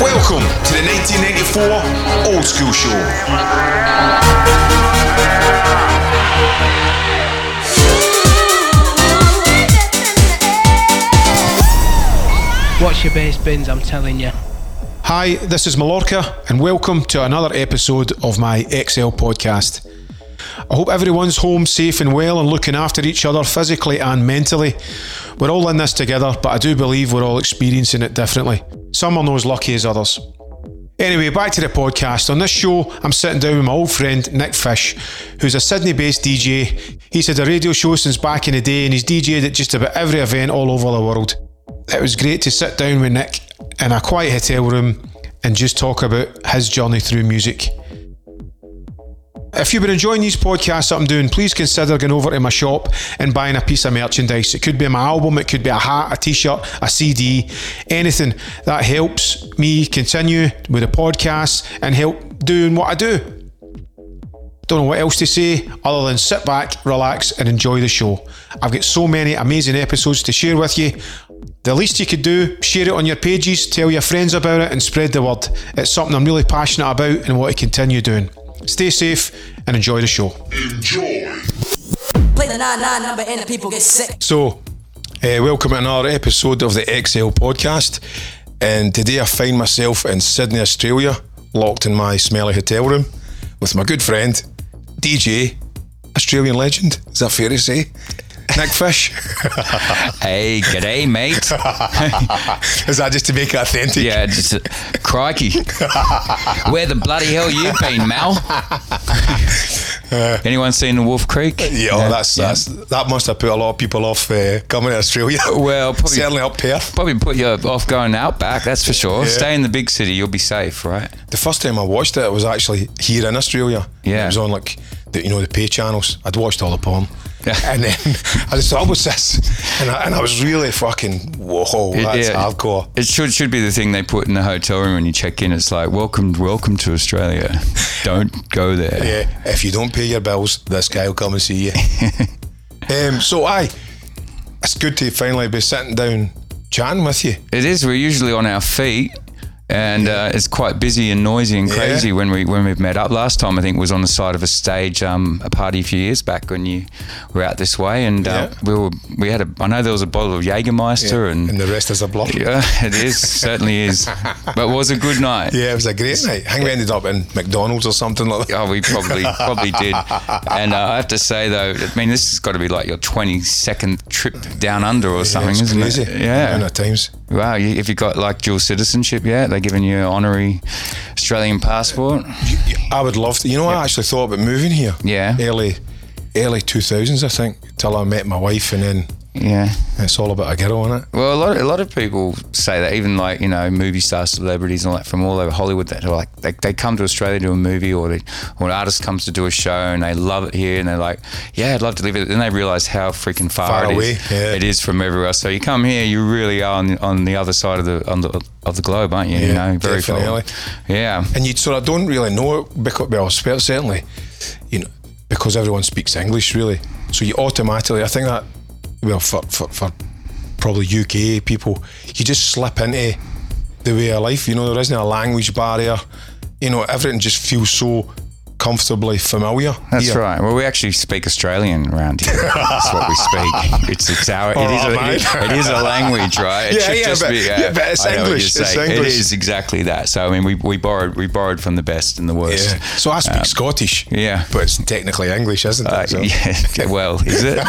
Welcome to the 1984 Old School Show. Watch your bass bins, I'm telling you. Hi, this is Mallorca, and welcome to another episode of my XL podcast. I hope everyone's home safe and well and looking after each other physically and mentally. We're all in this together, but I do believe we're all experiencing it differently. Some are not as lucky as others. Anyway, back to the podcast. On this show, I'm sitting down with my old friend Nick Fish, who's a Sydney based DJ. He's had a radio show since back in the day and he's DJed at just about every event all over the world. It was great to sit down with Nick in a quiet hotel room and just talk about his journey through music. If you've been enjoying these podcasts that I'm doing, please consider going over to my shop and buying a piece of merchandise. It could be my album, it could be a hat, a t shirt, a CD, anything that helps me continue with the podcast and help doing what I do. Don't know what else to say other than sit back, relax, and enjoy the show. I've got so many amazing episodes to share with you. The least you could do, share it on your pages, tell your friends about it, and spread the word. It's something I'm really passionate about and want to continue doing. Stay safe and enjoy the show. Enjoy. Play the 9-9 number and the people get sick. So, uh, welcome to another episode of the XL podcast. And today I find myself in Sydney, Australia, locked in my smelly hotel room with my good friend, DJ, Australian legend. Is that fair to say? Nick Fish. Hey, g'day, mate. Is that just to make it authentic? yeah, just uh, crikey. Where the bloody hell you been, Mal? Anyone seen Wolf Creek? Yeah, oh, that's, that's that must have put a lot of people off uh, coming to Australia. Well, probably certainly up Perth. probably put you off going out back. That's for sure. Yeah. Stay in the big city, you'll be safe, right? The first time I watched it, it was actually here in Australia. Yeah. it was on like the you know the pay channels. I'd watched all the porn. Yeah. And then I just thought, what's this? And I, and I was really fucking, whoa, that's Yeah. hardcore. It should should be the thing they put in the hotel room when you check in. It's like welcome, welcome to Australia. Don't go there. Yeah, if you don't pay your bills, this guy will come and see you. um, so, I, it's good to finally be sitting down chatting with you. It is. We're usually on our feet, and uh, it's quite busy and noisy and Yeah. crazy when we when we've met up. Last time I think was on the side of a stage, um, a party a few years back when you were out this way, and uh, Yeah. we were we had a. I know there was a bottle of Jägermeister, and, and the rest is a block. yeah, it is certainly is. But it was a good night. Yeah, it was a great night. I think we ended up in McDonald's or something like that. Oh, we probably probably did. And uh, I have to say though, I mean, this has got to be like your twenty second trip down under or something, isn't crazy. it? Yeah. Of times. Wow, you, have you got like dual citizenship yet? They're giving you an honorary Australian passport. I would love to. You know, I actually thought about moving here. Yeah. Early, early two thousands, I think, till I met my wife, and then Yeah. it's all about a girl, isn't it? Well, a lot, a lot of people say that, even like you know, movie stars, celebrities, and all that from all over Hollywood, that are like they, they come to Australia to do a movie, or they, or an artist comes to do a show and they love it here, and they're like, yeah, I'd love to live it. Then they realise how freaking far, Far it is. away, yeah. It is from everywhere. So you come here, you really are on the, on the other side of the, on the of the globe, aren't you? you Yeah, know, very far. Yeah. And you sort of don't really know it because, well, certainly, you know, because everyone speaks English, really. So you automatically, I think that, well, for, for, for probably UK people, you just slip into the way of life. You know, there isn't a language barrier. You know, everything just feels so comfortably familiar. That's here. right. Well, we actually speak Australian around here. That's what we speak. It's it's our it is Oh, a, it is a language, right? It Yeah, should yeah, just but- be. uh, yeah, but it's what English, it's English. is exactly that. So I mean, we, we borrowed we borrowed from the best and the worst. Yeah. So I speak Scottish. Um, yeah. But it's technically English, isn't it? Uh, So- yeah. Well, is it?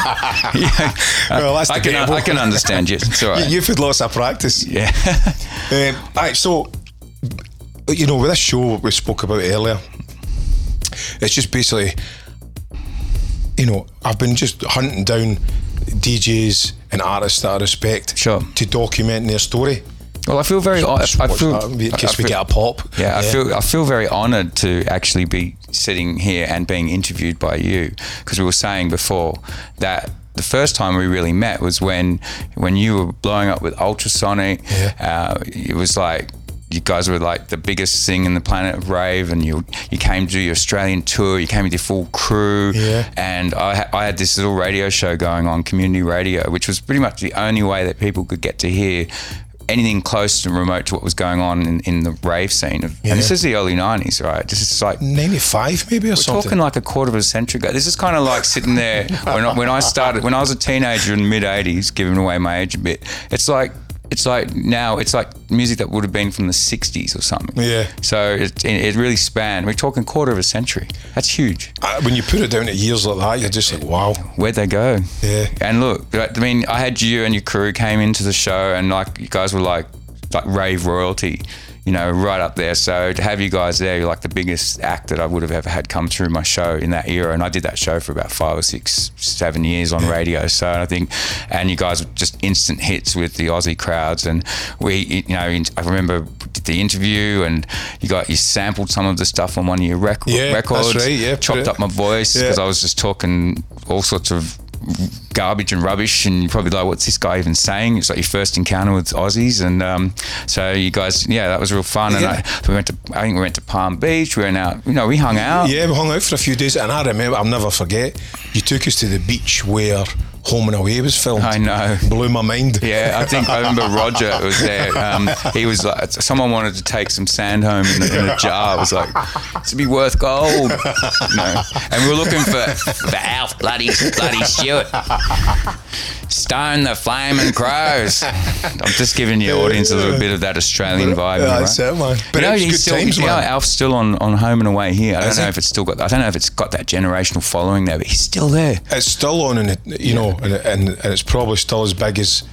yeah. Well, that's I can. I can understand you. It's all right. You, you've had lots of practice. yeah. Um, aye, so you know, with this show we spoke about earlier, it's just basically, you know, I've been just hunting down DJs and artists that I respect Sure. to document their story. Well, I feel very. I, Just I feel. that in case I we get a pop. Yeah, I feel I feel very honoured to actually be sitting here and being interviewed by you because we were saying before that the first time we really met was when when you were blowing up with Ultrasonic. Uh, it was like you guys were like the biggest thing in the planet of rave, and you you came to your Australian tour. You came with your full crew, Yeah. and I ha- I had this little radio show going on, community radio, which was pretty much the only way that people could get to hear anything close and remote to what was going on in, in the rave scene. Of, And this is the early '90s, right? This is like 95 maybe or we're something. talking like a quarter of a century ago. This is kind of like sitting there when I, when I started when I was a teenager in the mid '80s, giving away my age a bit. It's like it's like now it's like music that would have been from the '60s or something. Yeah. So it, it really spanned. We're talking quarter of a century. That's huge. Uh, when you put it down to years like that, you're just like, wow. Where'd they go? Yeah. And look, I mean, I had you and your crew came into the show, and like you guys were like like rave royalty, you know, right up there. So to have you guys there, you're like the biggest act that I would have ever had come through my show in that era. And I did that show for about five or six, seven years on radio. So I think, and you guys were just instant hits with the Aussie crowds. And we, you know, I remember did the interview, and you got you sampled some of the stuff on one of your record, Yeah, that's records. right, yeah, chopped up my voice because Yeah. I was just talking all sorts of garbage and rubbish and you're probably like what's this guy even saying. It's like your first encounter with Aussies and um, so you guys yeah that was real fun. And Yeah. I, we went to I think we went to Palm Beach we went out you know we hung out. Yeah, we hung out for a few days, and I remember, I'll never forget, you took us to the beach where Home and Away was filmed. I know. Blew my mind. Yeah, I think I remember Roger was there. Um, he was like, someone wanted to take some sand home in a, in a jar. It was like, to be worth gold. No. And we were looking for, for Alf Bloody, Bloody Stewart. Stone the Flaming Crows. I'm just giving your audience a little bit of that Australian vibe. Yeah, that's right? it, man. But you know, he's still, times, you know. Alf's still on, on Home and Away here. I don't Is know he? if it's still got. I don't know if it's got that generational following there, but he's still there. It's still on, and it, you know, and, and and it's probably still as big as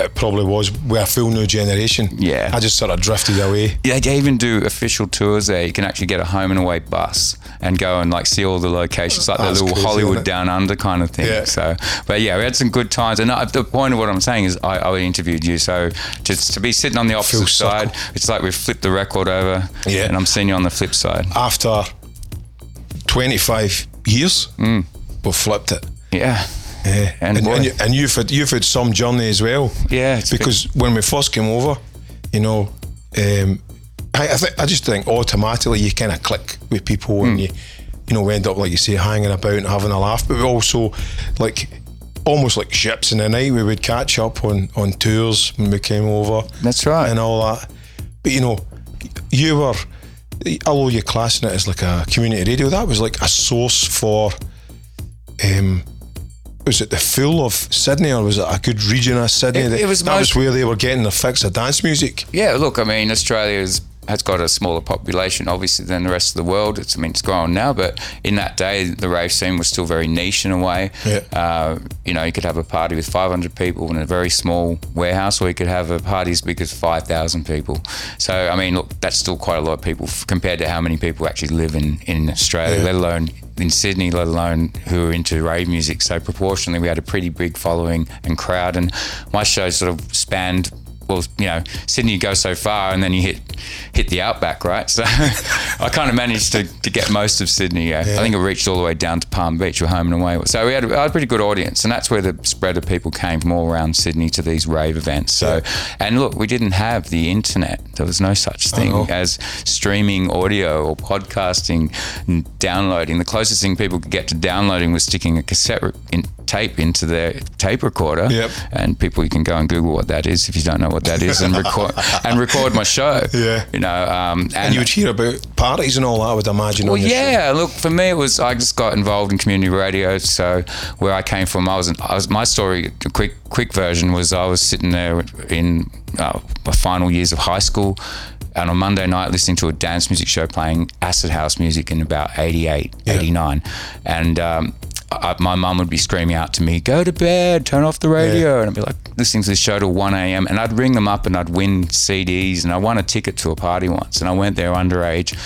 it probably was with a full new generation. Yeah. I just sort of drifted away. Yeah, they even do official tours there. You can actually get a home and away bus and go and like see all the locations, like the little crazy, Hollywood down under kind of thing. Yeah. So, but yeah, we had some good times. And uh, the point of what I'm saying is, I, I interviewed you, so just to be sitting on the opposite side, it's like we've flipped the record over, Yeah. and I'm seeing you on the flip side. After 25 years, Mm. we flipped it. Yeah. Yeah. And And, and, you, and you've had you've had some journey as well. Yeah, Because when we first came over, you know, um, I I, th- I just think automatically you kind of click with people Hmm. and you you know we end up like you say hanging about and having a laugh. But we also like almost like ships in the night. We would catch up on on tours when we came over. That's right. and all that. But you know, you were although you're classing it as like a community radio, that was like a source for um was it the full of Sydney or was it a good region of Sydney? It- that it was that most- was where they were getting their fix of dance music. Yeah, look, I mean, Australia's has got a smaller population, obviously, than the rest of the world. It's, I mean, it's grown now, but in that day, the rave scene was still very niche in a way. Yeah. Uh, you know, you could have a party with 500 people in a very small warehouse, or you could have a party as big as 5,000 people. So, I mean, look, that's still quite a lot of people f- compared to how many people actually live in, in Australia, Yeah. let alone in Sydney, let alone who are into rave music. So, proportionally, we had a pretty big following and crowd. And my show sort of spanned well, you know, Sydney you go so far and then you hit hit the outback, right? So I kind of managed to, to get most of Sydney. Yeah. I think it reached all the way down to Palm Beach or home and away. So we had a, a pretty good audience, and that's where the spread of people came from all around Sydney to these rave events. So, and look, we didn't have the internet. There was no such thing oh, know. as streaming audio or podcasting and downloading. The closest thing people could get to downloading was sticking a cassette in, tape into their tape recorder. Yep. And people, you can go and Google what that is if you don't know what that is, and record and record my show. Yeah. You know, um, and, And you would hear about parties and all that, I would imagine. well, on your show. yeah. Look, for me, it was I just got involved in community radio. So where I came from, I was, I was my story. A quick, quick version was I was sitting there in uh, my final years of high school, and on Monday night listening to a dance music show playing acid house music in about 88, 89, and. Um, I, my mum would be screaming out to me, "Go to bed, turn off the radio," and I'd be like listening to the show till one a.m. And I'd ring them up and I'd win CDs, and I won a ticket to a party once, and I went there underage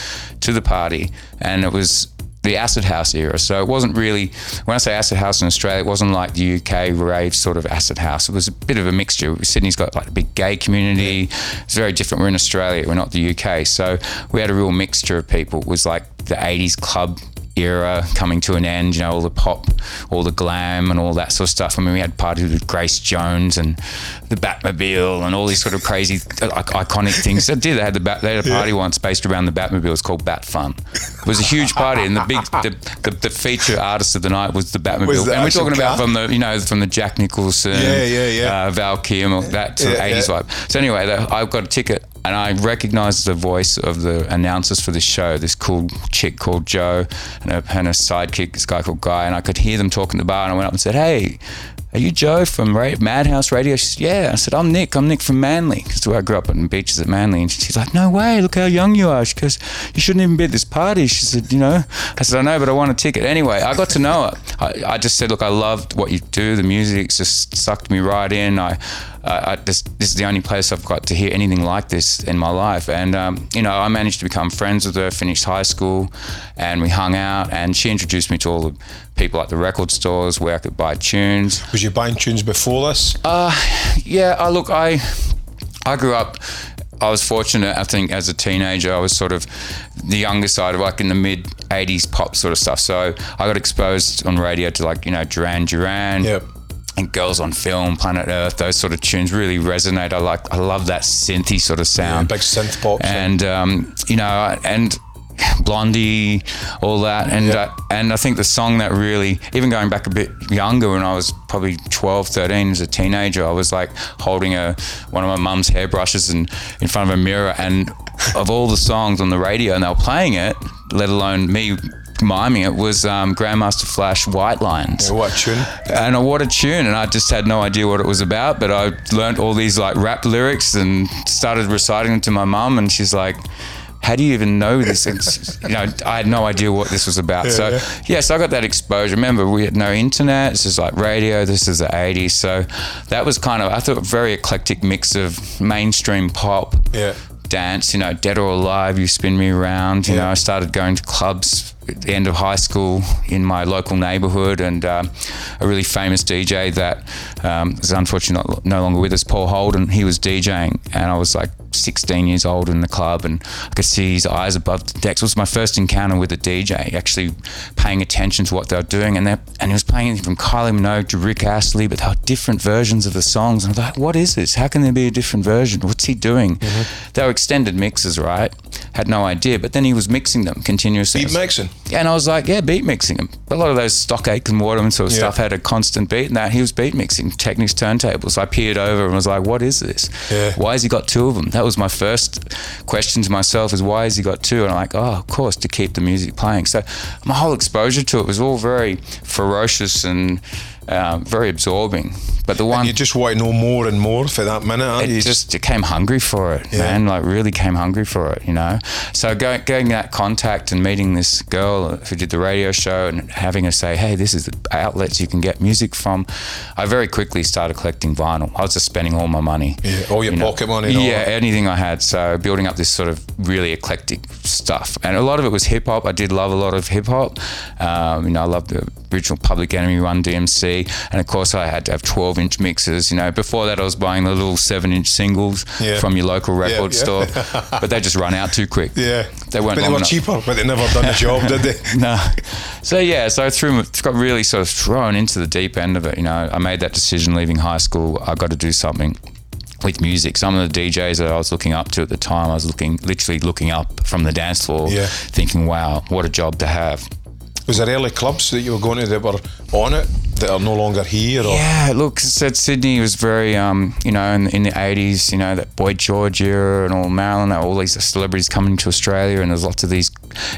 to the party, and it was the acid house era. So it wasn't really when I say acid house in Australia, it wasn't like the UK rave sort of acid house. It was a bit of a mixture. Sydney's got like a big gay community. It's very different. We're in Australia. We're not the UK. So we had a real mixture of people. It was like the 80s club era coming to an end. You know, all the pop, all the glam, and all that sort of stuff. I mean, we had parties with Grace Jones and the Batmobile and all these sort of crazy, uh, iconic things. They did. They had the Bat, they had a party once based around the Batmobile. It was called Bat Fun. It was a huge party, and the big the, the, the feature artist of the night was the Batmobile. Was the and we're talking about car? from the you know from the Jack Nicholson, Yeah, yeah, yeah. Uh, Val Kilmer, that sort Yeah, of 80s yeah. vibe. So anyway, I got a ticket and I recognized the voice of the announcers for this show, this cool chick called Joe and her, and a sidekick, this guy called Guy, and I could hear them talking to the bar and I went up and said, hey, are you Joe from Madhouse Radio? She said, yeah. I said, I'm Nick. I'm Nick from Manly. Because I grew up in beaches at Manly. And she's like, no way. Look how young you are. She goes, you shouldn't even be at this party. She said, you know. I said, I know, but I want a ticket. Anyway, I got to know her. I, I just said, look, I loved what you do. The music just sucked me right in. I, I, I just, this is the only place I've got to hear anything like this in my life. And, um, you know, I managed to become friends with her, finished high school, and we hung out. And she introduced me to all the people at the record stores where I could buy tunes. Was you buying tunes before this? Uh, yeah, I look, I I grew up. I was fortunate. I think as a teenager, I was sort of the younger side of like in the mid '80s pop sort of stuff. So I got exposed on radio to like you know Duran Duran. Yep. And Girls on Film, Planet Earth, those sort of tunes really resonate. I like, I love that synthy sort of sound, big synth pop and um, you know, and Blondie, all that, and Yeah. uh, and I think the song that really, even going back a bit younger, when I was probably 12, 13, as a teenager, I was like holding a one of my mum's hairbrushes and in front of a mirror, and of all the songs on the radio, and they were playing it, let alone me miming it, was um, Grandmaster Flash White Lines. Yeah, what tune? And uh, what a tune! And I just had no idea what it was about, but I learned all these like rap lyrics and started reciting them to my mum, and she's like. How do you even know this? You know, I had no idea what this was about. so, yeah. yeah, so I got that exposure. Remember, we had no internet. This is like radio. This is the 80s. So that was kind of, I thought, a very eclectic mix of mainstream pop, Yeah. dance, you know, Dead or Alive, You Spin Me Around. You Yeah. know, I started going to clubs at the end of high school in my local neighborhood and um, a really famous DJ that um, is unfortunately not, no longer with us, Paul Holden, he was DJing and I was like 16 years old in the club and I could see his eyes above the decks. It was my first encounter with a DJ, actually paying attention to what they were doing. And, and he was playing anything from Kylie Minogue to Rick Astley, but they were different versions of the songs. And I was like, what is this? How can there be a different version? What's he doing? They were extended mixes, right? Had no idea. But then he was mixing them continuously. Beat mixing. Yeah, and I was like, yeah, beat mixing them. A lot of those Stock Aitken and Waterman sort of Yeah. stuff had a constant beat, and that he was beat mixing Technics turntables. I peered over and was like, what is this? Yeah. Why has he got two of them? That was my first question to myself: is why has he got two? And I'm like, oh, of course, to keep the music playing. So my whole exposure to it was all very ferocious and uh, very absorbing. But the one You just want to know more and more for that minute, aren't it you? just it came hungry for it, Yeah. man. Like really came hungry for it, you know. So going getting that contact and meeting this girl who did the radio show and having her say, "Hey, this is the outlets you can get music from," I very quickly started collecting vinyl. I was just spending all my money, Yeah, all your you know. pocket money and yeah, anything I had. So building up this sort of really eclectic stuff, and a lot of it was hip hop. I did love a lot of hip hop. Um, you know, I loved the original Public Enemy, Run DMC, and of course I had to have 12 inch mixes. You know, before that I was buying the little seven inch singles Yeah. from your local record yeah. store, but they just run out too quick. yeah. they weren't But they were enough. cheaper, but they never done the job, did they? No. So yeah, so I threw, got really sort of thrown into the deep end of it. You know, I made that decision leaving high school. I got to do something with music. Some of the DJs that I was looking up to at the time, I was looking, literally looking up from the dance floor, Yeah. thinking, "Wow, what a job to have." Was there early clubs that you were going to that were on it that are no longer here? Or Yeah, look, said Sydney was very, um, you know, in, in the 80s, you know, that Boy George era and all Marilyn, all these celebrities coming to Australia, and there's lots of these,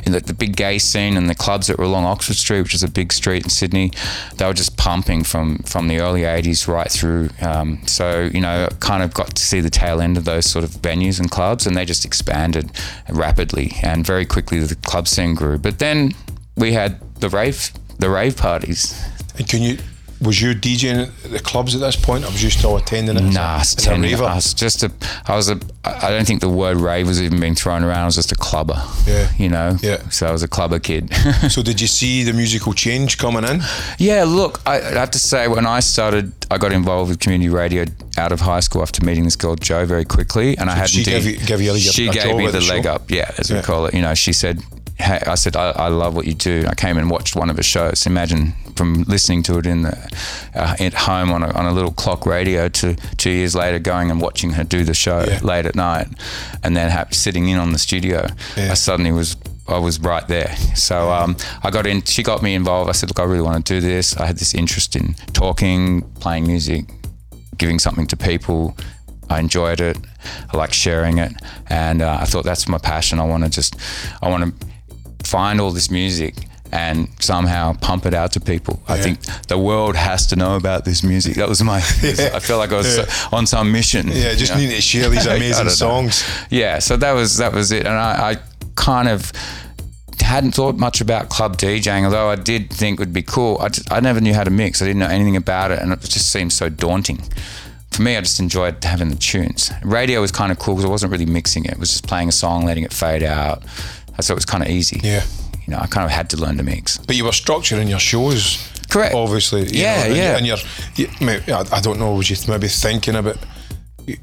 in the, the big gay scene and the clubs that were along Oxford Street, which is a big street in Sydney, they were just pumping from, from the early 80s right through. Um, so, you know, kind of got to see the tail end of those sort of venues and clubs, and they just expanded rapidly, and very quickly the club scene grew. But then we had the rave, the rave parties. and can you? Was you DJing at the clubs at this point, or was you still attending it? as a- Nah, as a attending-? I was just a. I was a. I don't think the word rave was even being thrown around. I was just a clubber. Yeah. You know. Yeah. So I was a clubber kid. So did you see the musical change coming in? yeah. Look, I, I have to say, when I started, I got involved with community radio out of high school after meeting this girl Joe very quickly, and I had she gave you- gave you she gave me the the leg up. Yeah, as Yeah. we call it. You know, she said. hey, I said, I, I love what you do. I came and watched one of her shows. Imagine from listening to it in the uh, at home on a, on a little clock radio to two years later going and watching her do the show Yeah. late at night, and then ha- sitting in on the studio. Yeah. I suddenly was. I was right there, so um, I got in. She got me involved. I said, "Look, I really want to do this." I had this interest in talking, playing music, giving something to people. I enjoyed it. I like sharing it, and uh, I thought that's my passion. I want to just, I want to find all this music and somehow pump it out to people. I think the world has to know about this music. That was my. I felt like I was on some mission. Yeah, just you know? need to share these amazing don't know. songs. Yeah, so that was that was it, and I, I kind of hadn't thought much about club DJing, although I did think it would be cool. I, just, I never knew how to mix. I didn't know anything about it, and it just seemed so daunting. For me, I just enjoyed having the tunes. Radio was kind of cool because I wasn't really mixing it. It was just playing a song, letting it fade out. So it was kind of easy. Yeah. You know, I kind of had to learn to mix. But you were structuring your shows. Correct. Obviously. you Yeah, know, and, yeah. And you're, you, I don't know, was you maybe thinking about,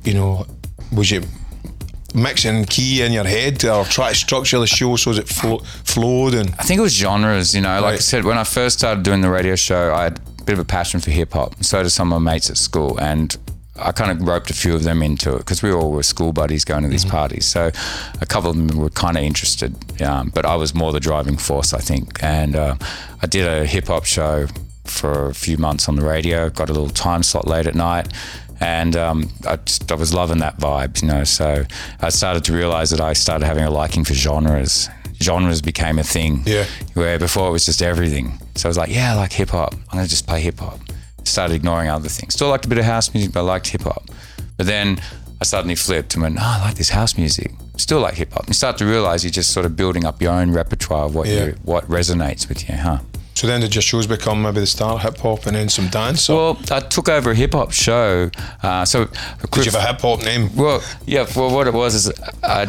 you know, was you mixing key in your head or try to structure the show so as it flo- flowed and I think it was genres, you know. Like I said, when I first started doing the radio show, I had a bit of a passion for hip hop. So did some of my mates at school, and I kind of roped a few of them into it because we all were school buddies going to these parties. So a couple of them were kind of interested, um, but I was more the driving force, I think. And uh, I did a hip hop show for a few months on the radio. Got a little time slot late at night. And um, I, just, I was loving that vibe, you know. So I started to realize that I started having a liking for genres. Genres became a thing Yeah. where before it was just everything. So I was like, yeah, I like hip hop. I'm gonna just play hip hop. Started ignoring other things. Still liked a bit of house music, but I liked hip hop. But then I suddenly flipped and went, no, I like this house music. Still like hip hop. You start to realize you're just sort of building up your own repertoire of what Yeah. you, what resonates with you, huh? so then did your shows become maybe the start hip hop and then some dance? Or Well, I took over a hip hop show. Uh, so did you have a hip hop name? Well, yeah. Well, what it was is, uh,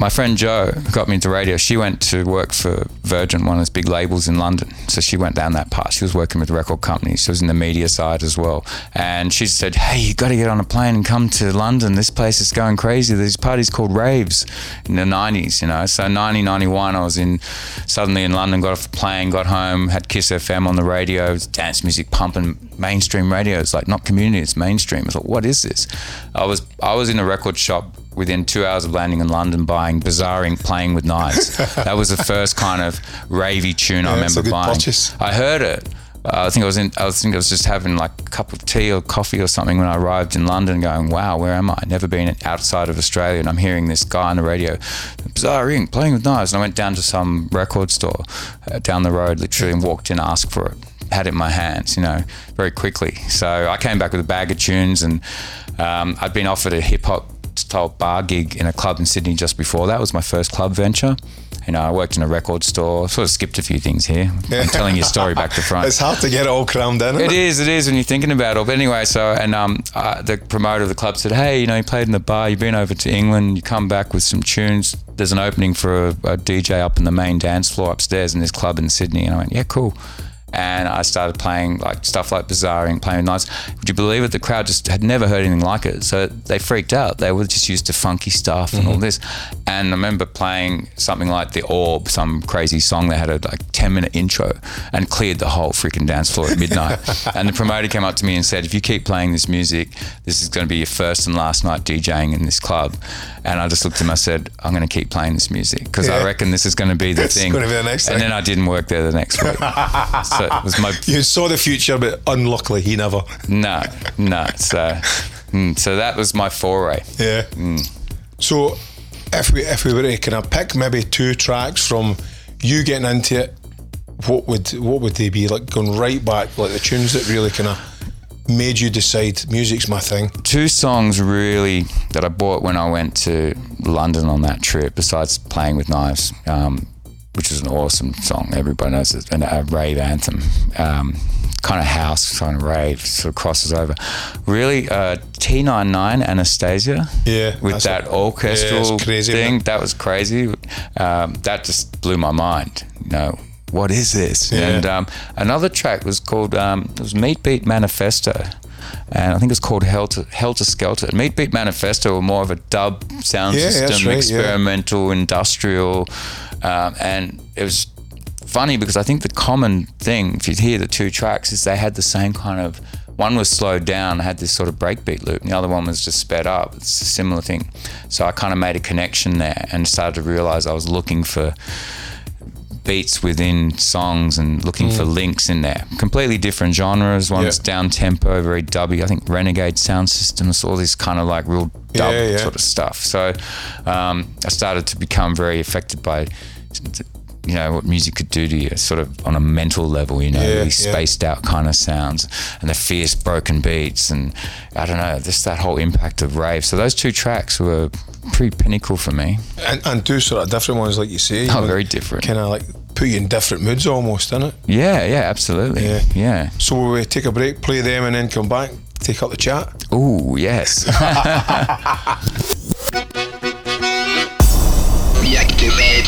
my friend Joe got me into radio. She went to work for Virgin, one of those big labels in London. So she went down that path. She was working with record companies. She was in the media side as well. And she said, "Hey, you got to get on a plane and come to London. This place is going crazy. There's parties called raves in the '90s. You know." So 1991, I was in suddenly in London. Got off the plane, got home, had Kiss FM on the radio, dance music pumping, mainstream radio. It's like not community, it's mainstream. I thought, what is this? I was I was in a record shop within two hours of landing in London buying Bizarre Inc Playing with Knives. that was the first kind of ravey tune I Yeah, a remember buying. purchase. I heard it. Uh, I think I was in. I think I was just having like a cup of tea or coffee or something when I arrived in London, going, "Wow, where am I? Never been outside of Australia." And I'm hearing this guy on the radio, "Bizarre Inc, playing with knives." And I went down to some record store uh, down the road, literally, and walked in, asked for it, had it in my hands, you know, very quickly. So I came back with a bag of tunes, and um, I'd been offered a hip hop style bar gig in a club in Sydney just before that was my first club venture. You know, I worked in a record store. Sort of skipped a few things here. I'm telling your story back to front. It's hard to get it all crammed in. It is, it is when you're thinking about it. But anyway, so and um, uh, the promoter of the club said, "Hey, you know, you played in the bar. You've been over to England. You come back with some tunes. There's an opening for a, a DJ up in the main dance floor upstairs in this club in Sydney." And I went, "Yeah, cool." And I started playing like stuff like Bizarre Inc, playing with knives. Would you believe it? The crowd just had never heard anything like it, so they freaked out. They were just used to funky stuff and all mm-hmm. this. And I remember playing something like The Orb, some crazy song that had a like 10 minute intro and cleared the whole freaking dance floor at midnight. and the promoter came up to me and said, If you keep playing this music, this is going to be your first and last night DJing in this club. And I just looked at him, and I said, I'm going to keep playing this music because I reckon this is going to be the It's thing. be the next and thing. then I didn't work there the next week. so it was my You saw the future, but unluckily he never. no, no. So, mm, so that was my foray. Yeah. So if we if we were to kind of pick maybe two tracks from you getting into it, what would what would they be like? Going right back, like the tunes that really kind of made you decide music's my thing. Two songs really that I bought when I went to London on that trip, besides playing with knives, um, which is an awesome song. Everybody knows it, and a rave anthem. Um, kind of house, kind of rave, sort of crosses over. Really, uh, T99 Anastasia. Yeah, With that a- orchestral yeah, crazy, thing, it? that was crazy. Um, that just blew my mind. You know, what is this? Yeah. And um, another track was called um, it was Meat Beat Manifesto, and I think it's called Helter, Helter Skelter. Meat Beat Manifesto were more of a dub sound Yeah, system, right, yeah. experimental, industrial, um, and it was funny because I think the common thing, if you hear the two tracks, is they had the same kind of. One was slowed down, had this sort of breakbeat loop, and the other one was just sped up. It's a similar thing. So I kind of made a connection there and started to realize I was looking for beats within songs and looking for links in there. Completely different genres. One's Yeah. down tempo, very dubby. I think Renegade Sound Systems, all this kind of like real dub Yeah, yeah. sort of stuff. So um, I started to become very affected by. You know what music could do to you, sort of on a mental level. You know, Yeah, really yeah. spaced out kind of sounds, and the fierce broken beats, and I don't know, just that whole impact of rave. So those two tracks were pretty pinnacle for me. And, and two sort of different ones, like you say. Oh, very different. Kind of like put you in different moods almost, innit? Yeah, yeah, absolutely. Yeah. yeah. So we take a break, play them, and then come back, take up the chat. Oh, yes. Reactivate.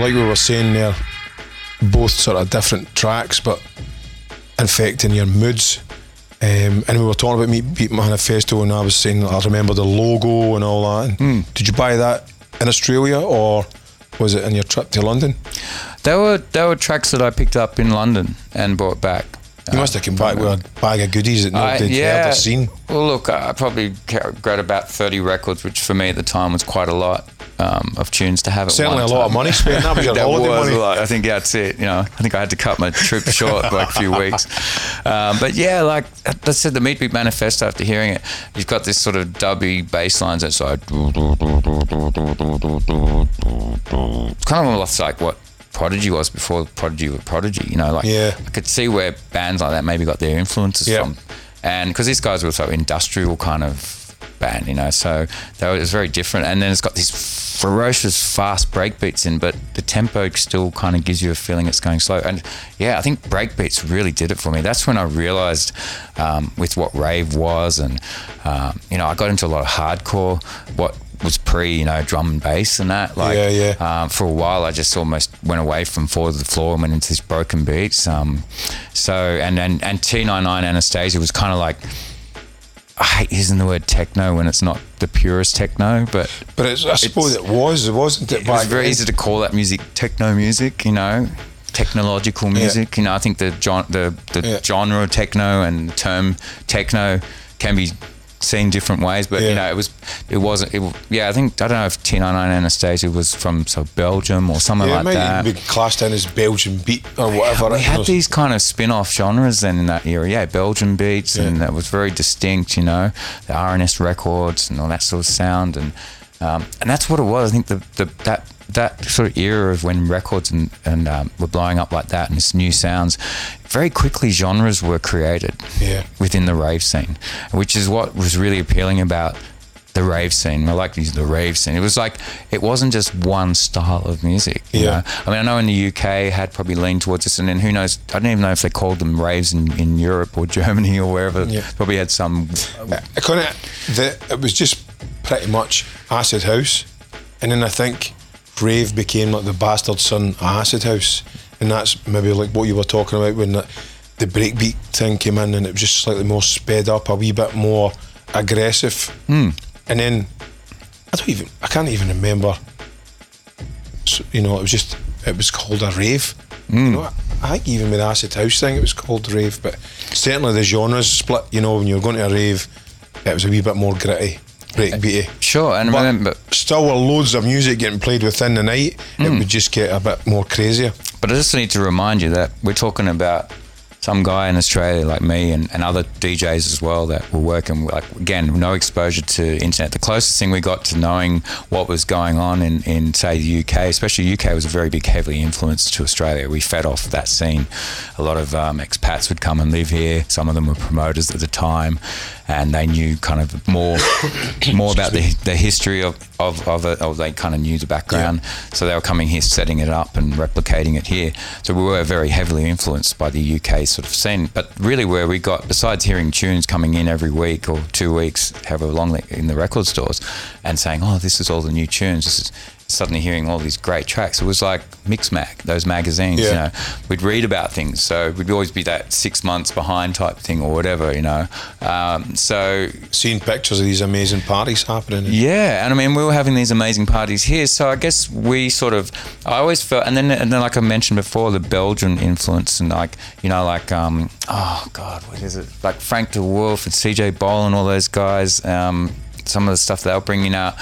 Like we were saying there, both sort of different tracks, but infecting your moods. Um, and we were talking about Meat Beat Manifesto, and I was saying I remember the logo and all that. And Hmm. Did you buy that in Australia or was it in your trip to London? They were they were tracks that I picked up in London and brought back. You must have come back with a bag of goodies that nobody had ever seen. Well, look, I probably got about 30 records, which for me at the time was quite a lot um, of tunes to have. it. Certainly a lot of money spent. That was your holiday was money. a lot. I think that's it. You know, I think I had to cut my trip short by a few weeks. Um, but yeah, like I said, the Meat Beat Manifesto. After hearing it, you've got this sort of dubby bass lines that's like it's kind of almost like what Prodigy was before Prodigy were Prodigy. You know, like Yeah. I could see where bands like that maybe got their influences Yeah. from, and because these guys were so industrial kind of band, you know, so it was very different. And then it's got these ferocious fast break beats in, but the tempo still kind of gives you a feeling it's going slow. And yeah, I think break beats really did it for me. That's when I realized um, with what rave was, and um, you know, I got into a lot of hardcore. What was pre, you know, drum and bass and that. Like, Yeah, yeah. Um, for a while, I just almost went away from Four to the Floor and went into these broken beats. Um, so, and and and T99 Anasthasia was kind of like. I hate using the word techno when it's not the purest techno, but But it's, I suppose it was, wasn't it? it was very easy to call that music techno music, you know, technological music. You know, I think the gen- the, the Yeah. genre techno and the term techno can be seen different ways, but Yeah. you know, it was it wasn't. It, yeah, I think I don't know if T99 Anasthasia was from so Belgium or something Yeah, like might that. even be classed in as Belgian beat or whatever. We had these kind of spin-off genres then in that era. Yeah, Belgian beats, Yeah. and that was very distinct. You know, the R&S records and all that sort of sound, and um, and that's what it was. I think the, the that that sort of era of when records and and um, were blowing up like that, and this new sounds, very quickly genres were created Yeah. within the rave scene, which is what was really appealing about the rave scene. I like the rave scene. It was like it wasn't just one style of music. You Yeah. know? I mean, I know in the UK had probably leaned towards this, and then who knows? I don't even know if they called them raves in, in Europe or Germany or wherever. Yeah. Probably had some. I kind of the it was just pretty much acid house, and then I think rave became like the bastard son of acid house, and that's maybe like what you were talking about when the, the breakbeat thing came in, and it was just slightly more sped up, a wee bit more aggressive, hmm. and then I don't even I can't even remember. So, you know, it was just it was called a rave. You hmm. know, I think even with acid house thing, it was called rave, but certainly the genres split. You know, when you were going to a rave, it was a wee bit more gritty, breakbeaty. Sure, and But remember, still, with loads of music getting played within the night, it would just get a bit more crazier. But I just need to remind you that we're talking about some guy in Australia like me and, and other DJs as well that were working like again no exposure to internet. The closest thing we got to knowing what was going on in, in say the UK, especially UK, was a very big heavily influenced to Australia. We fed off that scene. A lot of um, expats would come and live here. Some of them were promoters at the time, and they knew kind of more more about the, the history of of, of it, or they kind of knew the background. So they were coming here, setting it up and replicating it here. So we were very heavily influenced by the UK sort of scene. But really, where we got, besides hearing tunes coming in every week or two weeks, however long in the record stores, and saying, "Oh, this is all the new tunes," this is suddenly hearing all these great tracks. It was like Mixmag, those magazines. You know, we'd read about things, so we'd always be that six months behind type thing or whatever. You know, um, so Seeing pictures of these amazing parties happening. yeah, and I mean we were having these amazing parties here, so I guess we sort of I always felt, and then and then like I mentioned before, the Belgian influence and like you know like um oh god what is it like Frank De Wulf and CJ Bolland all those guys, um some of the stuff they were bringing out,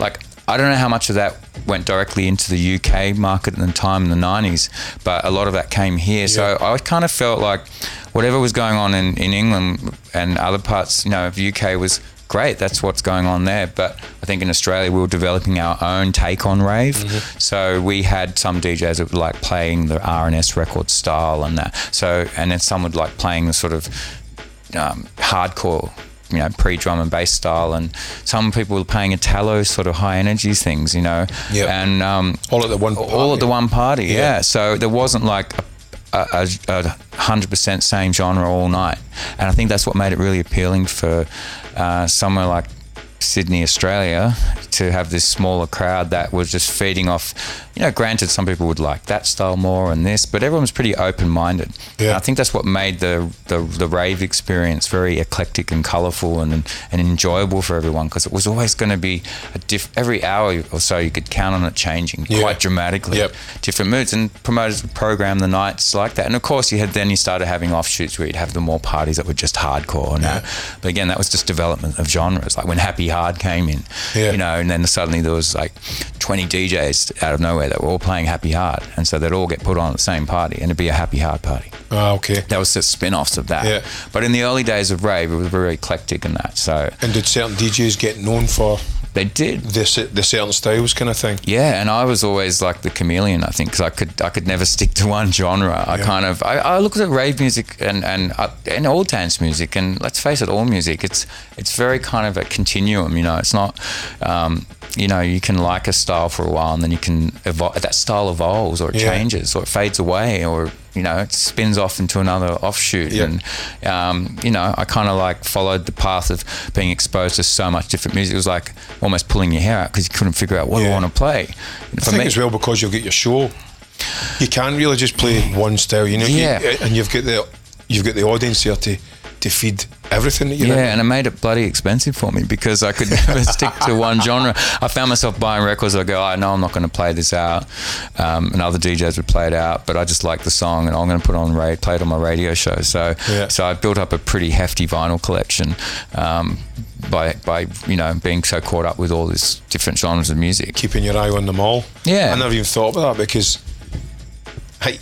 like. I don't know how much of that went directly into the UK market at the time in the 90s, but a lot of that came here. So I kind of felt like whatever was going on in, in England and other parts, you know, of the UK was great. That's what's going on there. But I think in Australia we were developing our own take on rave. So we had some DJs that would like playing the R&S record style and that. So and then some would like playing the sort of um, hardcore. You know, pre-drum and bass style, and some people were playing Italo sort of high energy things. You know, and um, All at the one all at party. the one party. Yeah. Yeah. So there wasn't like a hundred percent same genre all night, and I think that's what made it really appealing for uh, somewhere like Sydney, Australia, to have this smaller crowd that was just feeding off, you know, granted, some people would like that style more and this, but everyone was pretty open minded. Yeah. I think that's what made the, the the rave experience very eclectic and colourful and and enjoyable for everyone because it was always going to be a diff- every hour or so you could count on it changing Yeah. quite dramatically, Yep. different moods, and promoters would program the nights like that. And of course, you had then you started having offshoots where you'd have the more parties that were just hardcore. And that, uh, but again, that was just development of genres. Like when Happy Hard came in, Yeah. you know, and then suddenly there was like 20 DJs out of nowhere that were all playing Happy Hard, and so they'd all get put on at the same party, and it'd be a Happy Hard party. Ah, okay. That was just spin-offs of that. Yeah. But in the early days of rave, it was very eclectic and that. So And did certain DJs get known for they did. the, the certain styles kind of thing? Yeah, and I was always like the chameleon. I think because I could I could never stick to one genre. I Yeah. kind of I, I look at rave music and and uh, and all dance music, and let's face it, all music. It's it's very kind of a continuum. You know, it's not. Um, you know, you can like a style for a while, and then you can evolve. That style evolves, or it Yeah. changes, or it fades away, or you know, it spins off into another offshoot. Yeah. And um, you know, I kind of like followed the path of being exposed to so much different music. It was like almost pulling your hair out because you couldn't figure out what Yeah. I want to play. I think as well because you'll get your show, you can't really just play one style. You know, You- and you've got the you've got the audience here to to feed everything that you're Yeah, and it made it bloody expensive for me because I could never stick to one genre. I found myself buying records. I go, I know I'm not going to play this out, um, and other DJs would play it out, but I just like the song, and I'm going to put on radio, play it on my radio show. So, Yeah. so I built up a pretty hefty vinyl collection. Um, by, by you know being so caught up with all these different genres of music, keeping your eye on them all. Yeah. I never even thought about that because hey,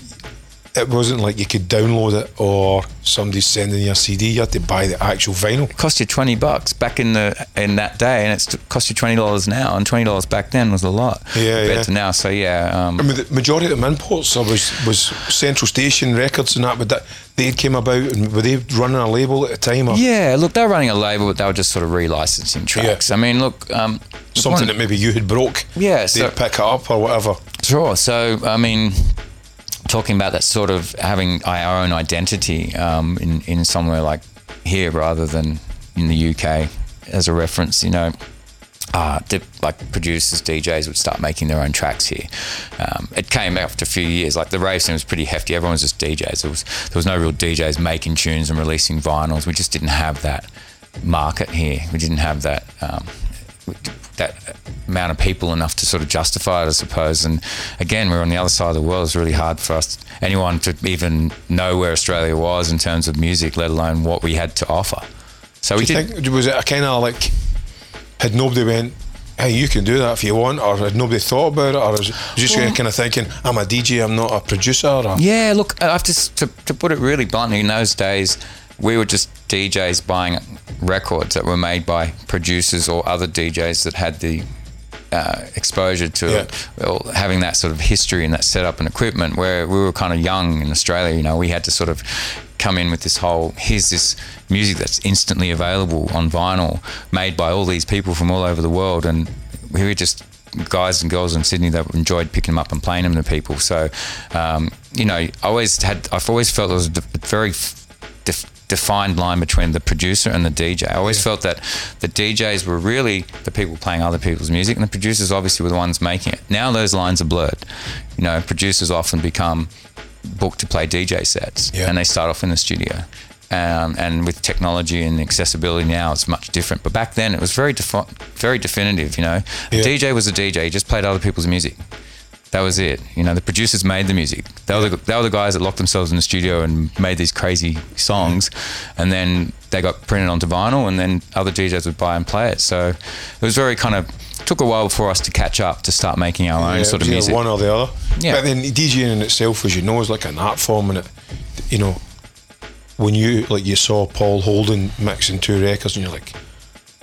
it wasn't like you could download it or somebody's sending you a CD. You had to buy the actual vinyl. it cost you twenty bucks back in the in that day, and it's cost you twenty dollars now, and twenty dollars back then was a lot Yeah, compared yeah. to now. So yeah, um, I mean, the majority of them imports was was Central Station Records and that. But that they came about and were they running a label at the time or Yeah, look, they were running a label, but they were just sort of relicensing tracks. Yeah. I mean, look, um, something that maybe you had broke? Yeah, they'd so- pick it up or whatever. Sure. So, I mean, talking about that sort of having our own identity um, in in somewhere like here rather than in the UK, as a reference, you know. Uh, like producers, DJs would start making their own tracks here. Um, it came after a few years. Like the rave scene was pretty hefty. Everyone was just DJs. There was there was no real DJs making tunes and releasing vinyls. We just didn't have that market here. We didn't have that um, that amount of people enough to sort of justify it, I suppose. And again, we're on the other side of the world. It's really hard for us, anyone, to even know where Australia was in terms of music, let alone what we had to offer. So Do we did. think was it a kind of like had nobody went? Hey, you can do that if you want, or had nobody thought about it, or was just Well- kind of thinking, "I'm a DJ, I'm not a producer." Or, Yeah, look, I have to, to to put it really bluntly. In those days, we were just DJs buying records that were made by producers or other DJs that had the uh, exposure to Yeah. it, having that sort of history and that setup and equipment. Where we were kind of young in Australia, you know, we had to sort of come in with this whole here's this music that's instantly available on vinyl, made by all these people from all over the world, and we were just guys and girls in Sydney that enjoyed picking them up and playing them to people. So, um, you know, I always had, I've always felt there was a very def- defined line between the producer and the DJ. I always felt that the DJs were really the people playing other people's music, and the producers obviously were the ones making it. Now those lines are blurred. You know, producers often become booked to play DJ sets, Yeah. and they start off in the studio. Um, and with technology and accessibility now, it's much different. But back then, it was very defi- very definitive. You know, a Yeah. DJ was a DJ; he just played other people's music. That was it. You know, the producers made the music. They were the, they were the guys that locked themselves in the studio and made these crazy songs, and then they got printed onto vinyl, and then other DJs would buy and play it. So it was very kind of took a while for us to catch up to start making our own Yeah, sort of music. one or the other. Yeah. But then DJing in itself, as you know, is like an art form, and it, you know, when you like you saw Paul Holden mixing two records, and you're like,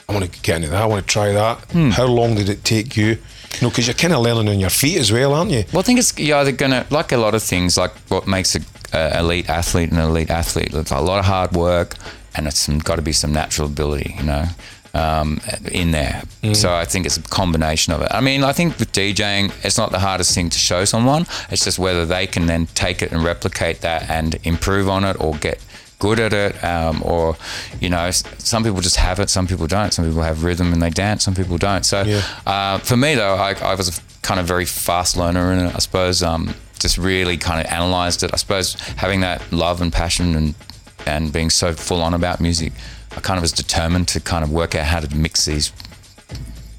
I want to get into that. I want to try that. Hmm. How long did it take you? Know, because you're kind of learning on your feet as well, aren't you? Well, I think it's you're either gonna like a lot of things, like what makes a, a elite athlete an elite athlete. It's a lot of hard work, and it's got to be some natural ability, you know, um, in there. So I think it's a combination of it. I mean, I think with DJing, it's not the hardest thing to show someone. It's just whether they can then take it and replicate that and improve on it, or get good at it, um, or you know, some people just have it, some people don't. Some people have rhythm and they dance, some people don't. So Yeah. uh, for me though, I, I was kind of very fast learner in it. I suppose um, just really kind of analysed it. I suppose having that love and passion and and being so full on about music, I kind of was determined to kind of work out how to mix these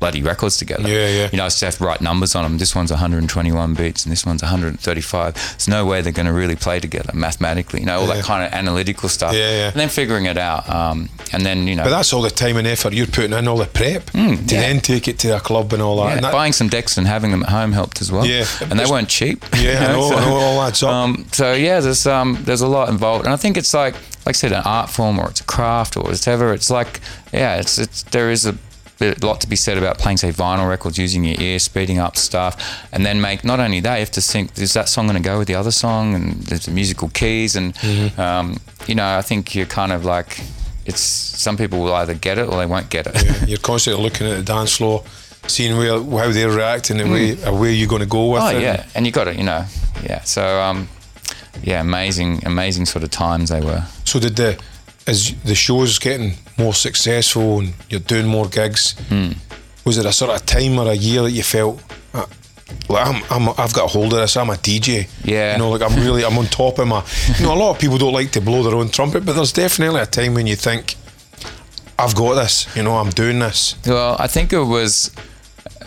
bloody records together. Yeah, yeah. You know, I to have to write numbers on them. This one's 121 beats and this one's 135. There's no way they're going to really play together mathematically. You know, all Yeah. that kind of analytical stuff. Yeah, yeah. And then figuring it out. Um, and then, you know, But that's all the time and effort you're putting in, all the prep to Mm, yeah. then take it to a club and all that. yeah, and that buying some decks and having them at home helped as well. Yeah. and they weren't cheap. Yeah, I know, I know, all adds up. Um, so yeah, there's um, there's a lot involved, and I think it's like like I said, an art form or it's a craft or whatever. It's like yeah, it's it's there is a bit- lot to be said about playing say vinyl records, using your ear, speeding up stuff, and then make not only that, you have to think is that song going to go with the other song, and there's the musical keys, and Mm-hmm. um, you know, I think you're kind of like. It's some people will either get it or they won't get it. Yeah, you're constantly looking at the dance floor, seeing where how they're reacting and where, uh, where you're going to go with Oh it. Oh, yeah, and you got it, you know, yeah. So um, yeah, amazing, amazing sort of times they were. So did the as the show's getting more successful and you're doing more gigs, Hmm. was it a sort of time or a year that you felt? Uh, like I'm, I'm, I've got a hold of this. I'm a DJ. Yeah. you know, like I'm really, I'm on top of my. You know, a lot of people don't like to blow their own trumpet, but there's definitely a time when you think, I've got this. You know, I'm doing this. Well, I think it was.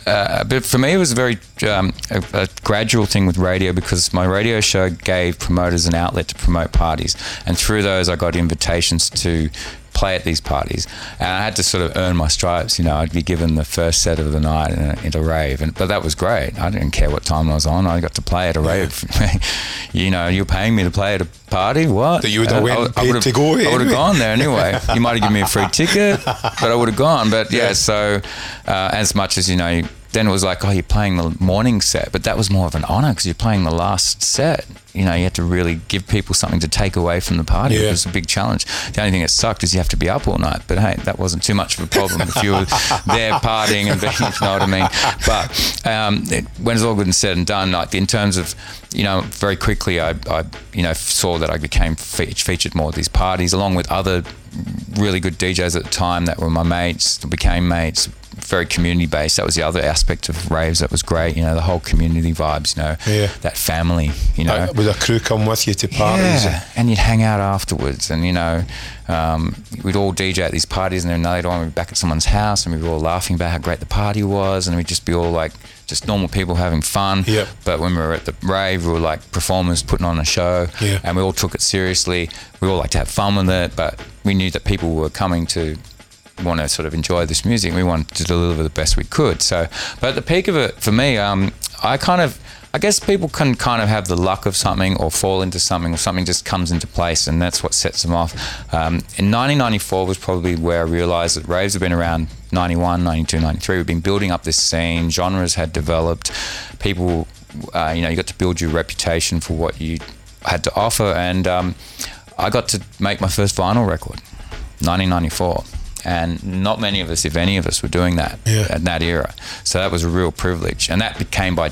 Uh, but for me, it was a very um, a, a gradual thing with radio because my radio show gave promoters an outlet to promote parties, and through those, I got invitations to play at these parties, and I had to sort of earn my stripes. You know, I'd be given the first set of the night in a, in a rave, and but that was great. I didn't care what time I was on; I got to play at a rave. you know, you're paying me to play at a party. What? That you would have Uh, I- I would've- to go, I would have gone there anyway. You might have given me a free ticket, but I would have gone. But yeah, so uh, as much as you know, then it was like, oh, you're playing the morning set, but that was more of an honor because you're playing the last set. You know, you had to really give people something to take away from the party. Yeah. It was a big challenge. The only thing that sucked is you have to be up all night. But hey, that wasn't too much of a problem if you were there partying and being, you know what I mean. But um, it, when it's all good and said and done, like in terms of, you know, very quickly, I, I you know, saw that I became fe- featured more at these parties, along with other really good DJs at the time that were my mates, became mates. Very community based. That was the other aspect of raves that was great. You know, the whole community vibes. You know, Yeah. that family. You know, Uh, would a crew come with you to parties? yeah, and you'd hang out afterwards, and you know, um, we'd all DJ at these parties, and then later on we'd be back at someone's house, and we'd be all laughing about how great the party was, and we'd just be all like just normal people having fun. Yep. But when we were at the rave, we were like performers putting on a show, Yeah. and we all took it seriously. We all liked to have fun with it, but we knew that people were coming to want to sort of enjoy this music. We wanted to deliver the best we could. So, but at the peak of it for me, um, I kind of, I guess people can kind of have the luck of something or fall into something or something just comes into place and that's what sets them off. Um, in 1994 was probably where I realized that raves have been around 91, 92, 93. We've been building up this scene. Genres had developed. People, uh, you know, you got to build your reputation for what you had to offer. And um, I got to make my first vinyl record, 1994. And not many of us, if any of us, were doing that Yeah. at that era. So that was a real privilege. And that became by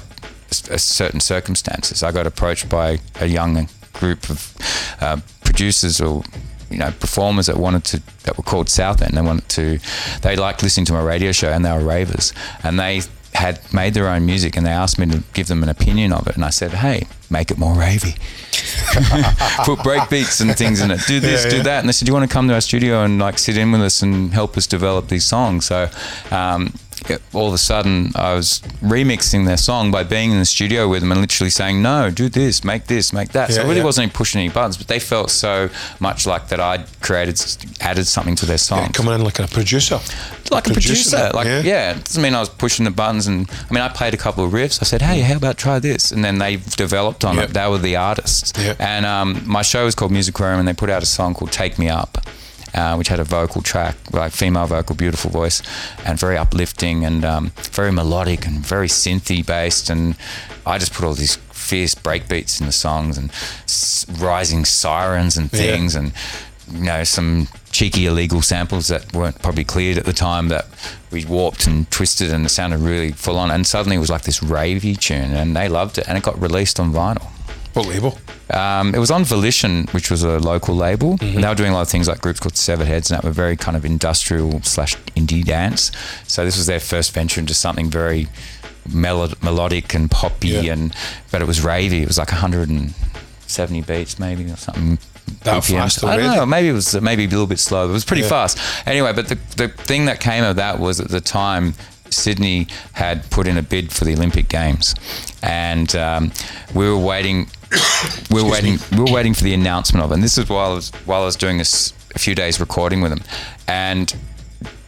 certain circumstances. I got approached by a young group of uh, producers or you know performers that wanted to that were called South End. They wanted to they liked listening to my radio show and they were ravers and they had made their own music and they asked me to give them an opinion of it and I said, hey, make it more ravey. Put break beats and things in it. Do this, Yeah, do that. And they said, "Do you want to come to our studio and like sit in with us and help us develop these songs?" So, um, yeah, all of a sudden, I was remixing their song by being in the studio with them and literally saying, "No, do this, make this, make that." so I really yeah. wasn't pushing any buttons, but they felt so much like that I'd created, added something to their song Yeah, coming in like a producer. like a Producing producer. it, Like yeah. yeah. it doesn't mean I was pushing the buttons. And I mean, I played a couple of riffs. I said, hey, how about try this? And then they developed on Yep. it. They were the artists. Yep. And um, my show was called Musicarium, and they put out a song called "Take Me Up." Uh, which had a vocal track, like female vocal, beautiful voice, and very uplifting and um, very melodic and very synthy based. And I just put all these fierce breakbeats in the songs and s- rising sirens and Yeah. things and you know some cheeky illegal samples that weren't probably cleared at the time that we warped and twisted and it sounded really full on and suddenly it was like this ravey tune and they loved it and it got released on vinyl What label? um, it was on Volition, which was a local label. Mm-hmm. And they were doing a lot of things like groups called Severed Heads, and that were very kind of industrial slash indie dance. So this was their first venture into something very melo- melodic and poppy, Yeah. and but it was ravey. It was like 170 beats maybe or something. That BPMs. fast I don't know. Maybe it was maybe a little bit slow. It was pretty Yeah. fast. Anyway, but the the thing that came of that was at the time. Sydney had put in a bid for the Olympic Games, and um, we were waiting. We were waiting. We were waiting for the announcement of it. And this is while I was while I was doing this a few days recording with them, and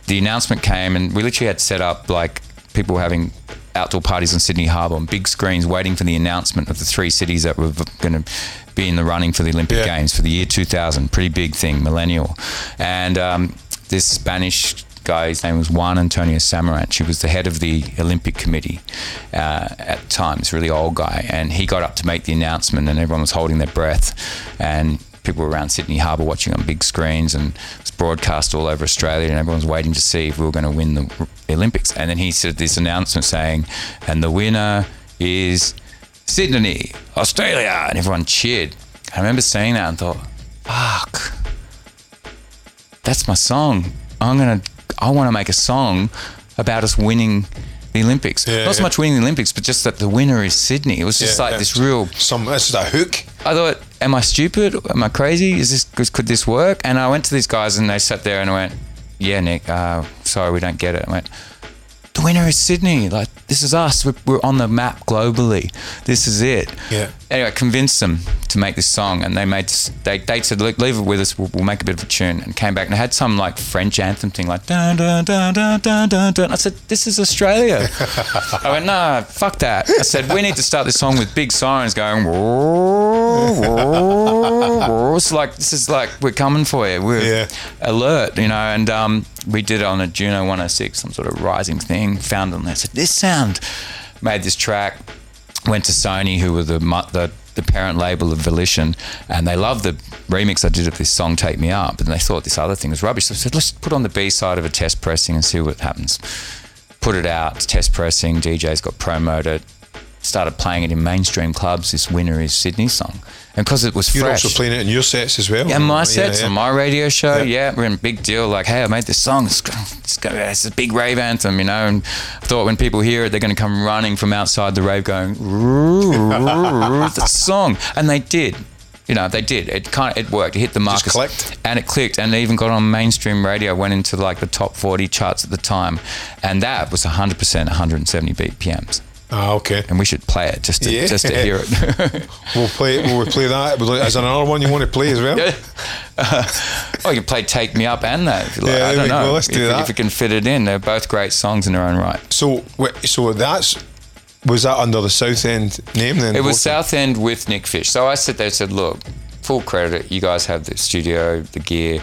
the announcement came, and we literally had set up like people were having outdoor parties on Sydney Harbour on big screens, waiting for the announcement of the three cities that were going to be in the running for the Olympic Yeah. Games for the year 2000. Pretty big thing, millennial, and um, this Spanish. Guy, his name was Juan Antonio Samaranch. He was the head of the Olympic Committee uh, at the time. Really old guy, and he got up to make the announcement, and everyone was holding their breath. And people were around Sydney Harbour watching on big screens, and it was broadcast all over Australia, and everyone was waiting to see if we were going to win the Olympics. And then he said this announcement saying, "And the winner is Sydney, Australia," and everyone cheered. I remember seeing that and thought, "Fuck, that's my song. I'm gonna, I want to make a song about us winning." The Olympics. Yeah, Not so yeah. much winning the Olympics, but just that the winner is Sydney. It was just Yeah, like this real Some this is a hook. I thought, am I stupid? Am I crazy? Is this could- could this work? And I went to these guys and they sat there and I went, yeah, Nick, uh, sorry, we don't get it. I went, the winner is Sydney. Like this is us. We're, we're on the map globally. This is it. Yeah. Anyway, I convinced them to make this song, and they made they they said, leave it with us. We'll, we'll make a bit of a tune." And came back and had some like French anthem thing, like dun dun dun dun dun dun. dun. I said, "This is Australia." I went, "No, fuck that." I said, "We need to start this song with big sirens going." "Whoa, whoa, whoa." It's like this is like we're coming for you. We're Yeah. alert, you know. And um, we did it on a Juno 106, some sort of rising thing. Found on there. Said this sound. Made this track. Went to Sony, who were the the the parent label of Volition, and they loved the remix I did of this song "Take Me Up," and they thought this other thing was rubbish. So I said, let's put on the B side of a test pressing and see what happens. Put it out, test pressing. DJs got promoted. Started playing it in mainstream clubs. This winner is Sydney song, and because it was You're fresh. also playing it in your sets as well. Yeah, my sets yeah. on my radio show. Yeah. Yeah. we're in a big deal. Like, hey, I made this song. It's, it's, it's a big rave anthem, you know. And I thought when people hear it, they're going to come running from outside the rave, going, the song, and they did. You know, they did. It kind of it worked. It hit the mark. Just clicked. and it clicked, and it even got on mainstream radio. Went into like the top forty charts at the time, and that was hundred percent, one hundred and seventy BPMs. Ah, okay. And we should play it just to Yeah. just to hear it. We'll play. Will we play that? Will- there another one you want to play as well? Yeah. oh, you can play "Take Me Up" and that. If you like. Yeah, I don't know Let's if, do that. if you can fit it in. They're both great songs in their own right. So, so that's was that under the South End name then? It was South End with Nick Fish. So I sat there and said, "Look, full credit. You guys have the studio, the gear."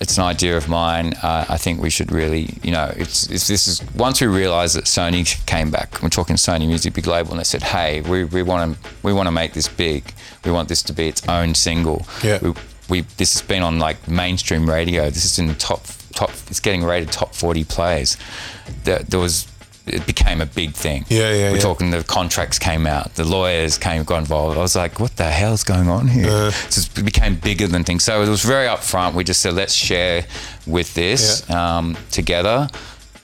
It's an idea of mine. Uh, I think we should really, you know, it's, it's this is once we realised that Sony came back. We're talking Sony Music, big label, and they said, "Hey, we we want to we want to make this big. We want this to be its own single. Yeah. We, we this has been on like mainstream radio. This is in the top top. It's getting rated top forty plays. There, there was it became a big thing. Yeah, yeah, We're yeah. talking the contracts came out, the lawyers came got involved. I was like, what the hell's going on here? Uh. So it became bigger than things. So it was very upfront. We just said, let's share with this Yeah. um, together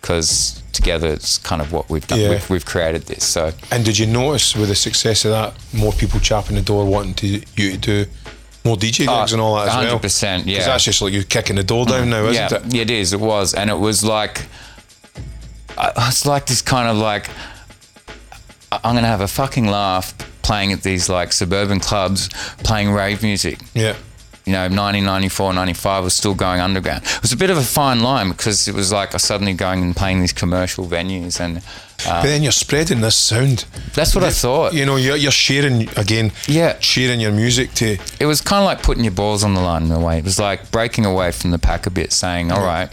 because together it's kind of what we've done. Yeah. We've, we've created this. So And did you notice with the success of that, more people chapping the door wanting to you to do more DJ gigs Oh, and all that as well? 100%, yeah. Because that's just like you're kicking the door down now, isn't it? yeah, it is. It was, and it was like, it's like this kind of like, I'm gonna have a fucking laugh playing at these like suburban clubs, playing rave music. Yeah. You know, 1994, 95 was still going underground. It was a bit of a fine line because it was like I suddenly going and playing these commercial venues, and uh, But then you're spreading this sound. that's what I thought. You know, you're, you're sharing again. Yeah. Sharing your music to. it was kind of like putting your balls on the line in a way. It was like breaking away from the pack a bit, saying, "All right."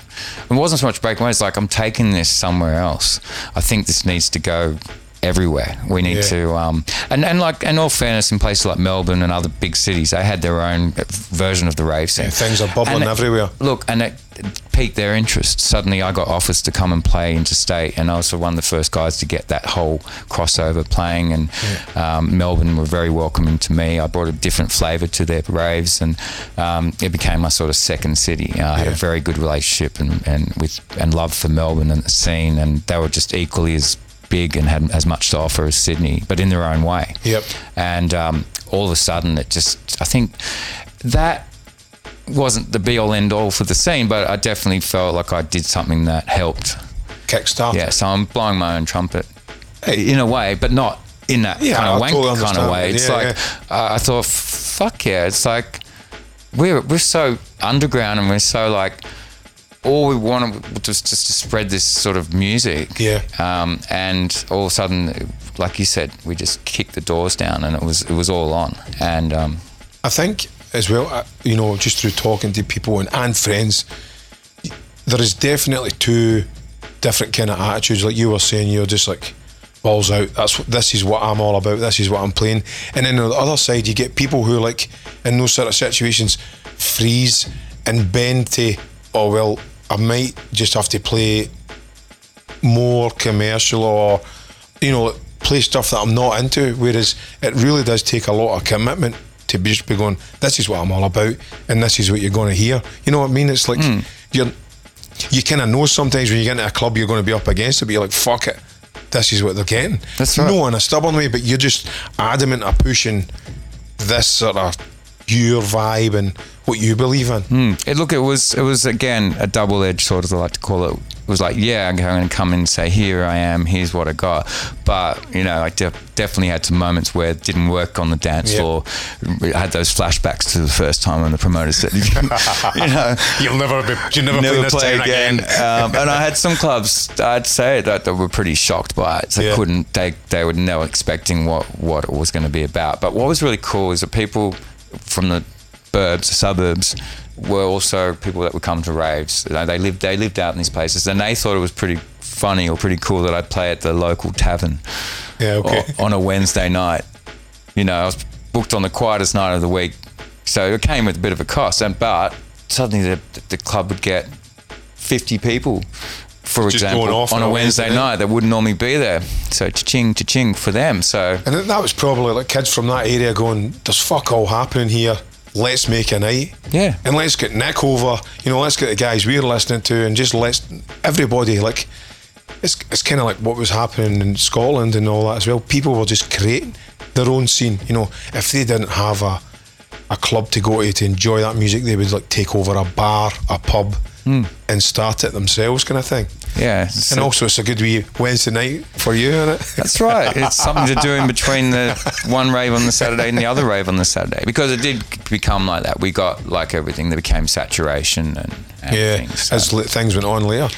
It wasn't so much breaking away. It's like I'm taking this somewhere else. I think this needs to go everywhere. We need Yeah. to, um, and and like in all fairness, in places like Melbourne and other big cities, they had their own version of the rave scene. Yeah, things are bubbling it- everywhere. Look, and it piqued their interest. Suddenly, I got offers to come and play interstate, and I was one of the first guys to get that whole crossover playing. And um, Melbourne were very welcoming to me. I brought a different flavour to their raves, and um, it became my sort of second city. I had a very good relationship and, and with and love for Melbourne and the scene, and they were just equally as big and had as much to offer as Sydney, but in their own way. Yep. And um, all of a sudden, it just I think that wasn't the be all end all for the scene, but I definitely felt like I did something that helped. Kickstart. Yeah, so I'm blowing my own trumpet in a way, but not in that Yeah, kind I of wank totally kind of way. It's Yeah, like Uh, I thought, fuck yeah! It's like we're we're so underground and we're so like all we wanted was just to spread this sort of music. Yeah. Um, and all of a sudden, like you said, we just kicked the doors down and it was it was all on. And um, I think as well, uh, you know, just through talking to people and, and friends, there is definitely two different kind of attitudes. Like you were saying, you're just like balls out. That's what, this is what I'm all about. This is what I'm playing. And then on the other side, you get people who like in those sort of situations freeze and bend to, oh well, I might just have to play more commercial or you know play stuff that I'm not into. Whereas it really does take a lot of commitment to be just be going. This is what I'm all about, and this is what you're going to hear. You know what I mean? It's like hmm. you're you kind of know sometimes when you get into a club you're going to be up against it, but you're like fuck it. This is what they're getting. That's right. No in a stubborn way, but you're just adamant of pushing this sort of your vibe and what you believe in. Hmm. It, look, it was it was again a double edged sort of I like to call it. It was like, yeah, I'm going to come in and say, here I am, here's what I got. But you know, I de- definitely had some moments where it didn't work on the dance Yeah. floor. I had those flashbacks to the first time when the promoter said, you know, You'll never be. You never, never play play town again. um, and I had some clubs, I'd say that they were pretty shocked by it. They Yeah. couldn't, they they were never expecting what what it was going to be about. But what was really cool is that people from the burbs, the suburbs, were also people that would come to raves. They lived they lived out in these places, and they thought it was pretty funny or pretty cool that I'd play at the local tavern Yeah, okay. on a Wednesday night. You know, I was booked on the quietest night of the week, so it came with a bit of a cost. And but suddenly the, the club would get fifty people, for Just example, on a Wednesday Wednesday night that wouldn't normally be there. So cha-ching, cha-ching for them. So And that- that was probably like kids from that area going, "There's fuck all happening here. Let's make a night." Yeah. And let's get Nick over. You know, let's get the guys we're listening to, and just let's everybody like. It's it's kind of like what was happening in Scotland and all that as well. People were just creating their own scene. You know, if they didn't have a a club to go to to enjoy that music, they would like take over a bar, a pub, and start it themselves, kind of thing. yeah, And so- also, it's a good wee Wednesday night for you, isn't it? That's right. It's something to do in between the one rave on the Saturday and the other rave on the Saturday because it did become like that. We got like everything that became saturation and, and yeah, things. so- as things went on later.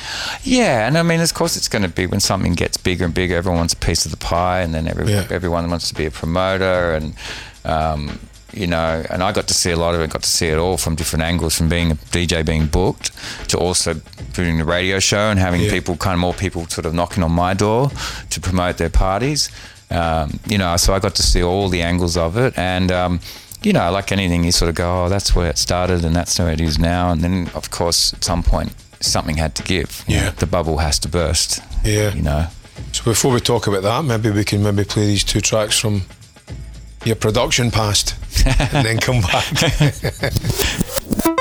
Yeah, and I mean, of course, it's going to be when something gets bigger and bigger. Everyone wants a piece of the pie, and then every, Yeah. everyone wants to be a promoter, and um, you know. And I got to see a lot of it. Got to see it all from different angles, from being a DJ being booked to also doing the radio show and having Yeah. people, kind of more people, sort of knocking on my door to promote their parties. Um, you know, so I got to see all the angles of it, and. Um, you know, like anything, you sort of go, oh, that's where it started and that's where it is now. And then, of course, at some point, something had to give. You know, Yeah. the bubble has to burst. Yeah. You know. So before we talk about that, maybe we can maybe play these two tracks from your production past, and then come back.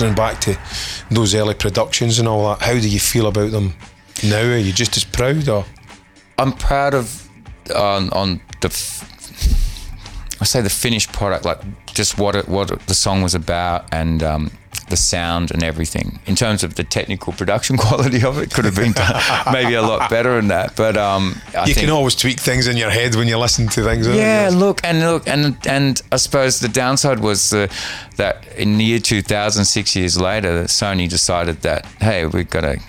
listening back to those early productions and all that? How do you feel about them now? Are you just as proud or? I'm proud of on on the I say the finished product, like just what it, what the song was about and um, the sound and everything. In terms of the technical production quality of it, could have been done maybe a lot better than that. But um, I you think, can always tweak things in your head when you listen to things. yeah, look and look and and I suppose the downside was the, that in the year 2000, six years later, Sony decided that hey, we've got to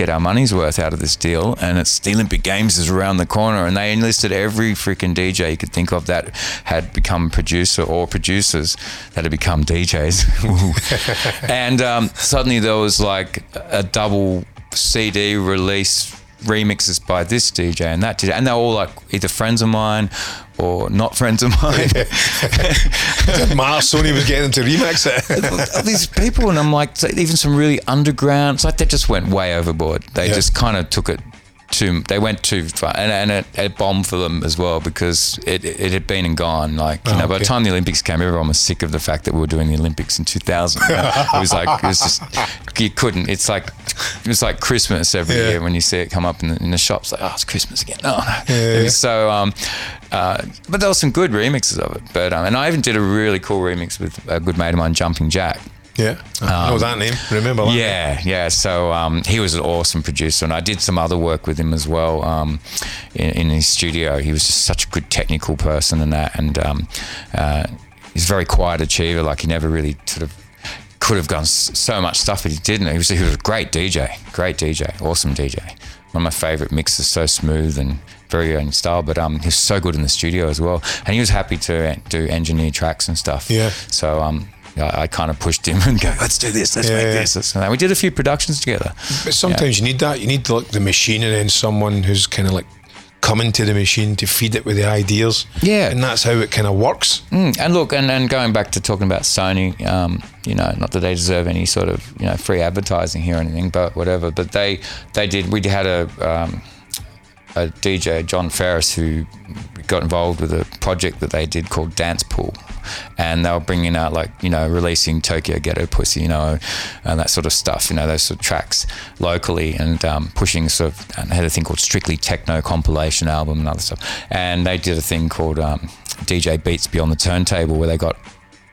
get our money's worth out of this deal, and it's the Olympic Games is around the corner, and they enlisted every freaking DJ you could think of that had become producer or producers that had become DJs, and um, suddenly there was like a double CD release remixes by this DJ and that DJ, and they're all like either friends of mine or not friends of mine. Matter. Sony was getting them to remix it. These people, and I'm like, even some really underground, it's like they just went way overboard. They Yeah. just kind of took it too, they went too far, and, and it, it bombed for them as well because it, it had been and gone. Like, you Oh, know, by the time the Olympics came, everyone was sick of the fact that we were doing the Olympics in 2000. you know? it was like, it was just, you couldn't, it's like, it was like Christmas every Yeah. year when you see it come up in the, in the shops, like, oh, it's Christmas again. No. Yeah, yeah. so, um, uh, but there were some good remixes of it. But, um, and I even did a really cool remix with a good mate of mine, Jumping Jack. Yeah, I was that name. Remember that? Yeah, yeah. So um, he was an awesome producer, and I did some other work with him as well um, in, in his studio. He was just such a good technical person and that, and um, uh, he's a very quiet achiever. Like he never really sort of could have done s- so much stuff, but he didn't. He was, he was a great DJ, great DJ, awesome DJ. One of my favorite mixes, so smooth and very own style. But um, he was so good in the studio as well, and he was happy to do engineer tracks and stuff. Yeah. So um, I, I kind of pushed him and go, let's do this, let's Yeah, make yeah. this. Let's, and we did a few productions together. But sometimes you need that. You need like the machine and then someone who's kind of like coming to the machine to feed it with the ideas. Yeah. and that's how it kind of works. Mm, and look, and, and going back to talking about Sony, um, you know, not that they deserve any sort of you know free advertising here or anything, but whatever. But they they did. We had a um, a DJ John Ferris who got involved with a project that they did called Dance Pool, and they were bringing out like you know releasing Tokyo Ghetto Pussy, you know, and that sort of stuff, you know, those sort of tracks locally, and um, pushing sort of and had a thing called Strictly Techno compilation album and other stuff, and they did a thing called um, DJ Beats Beyond the Turntable where they got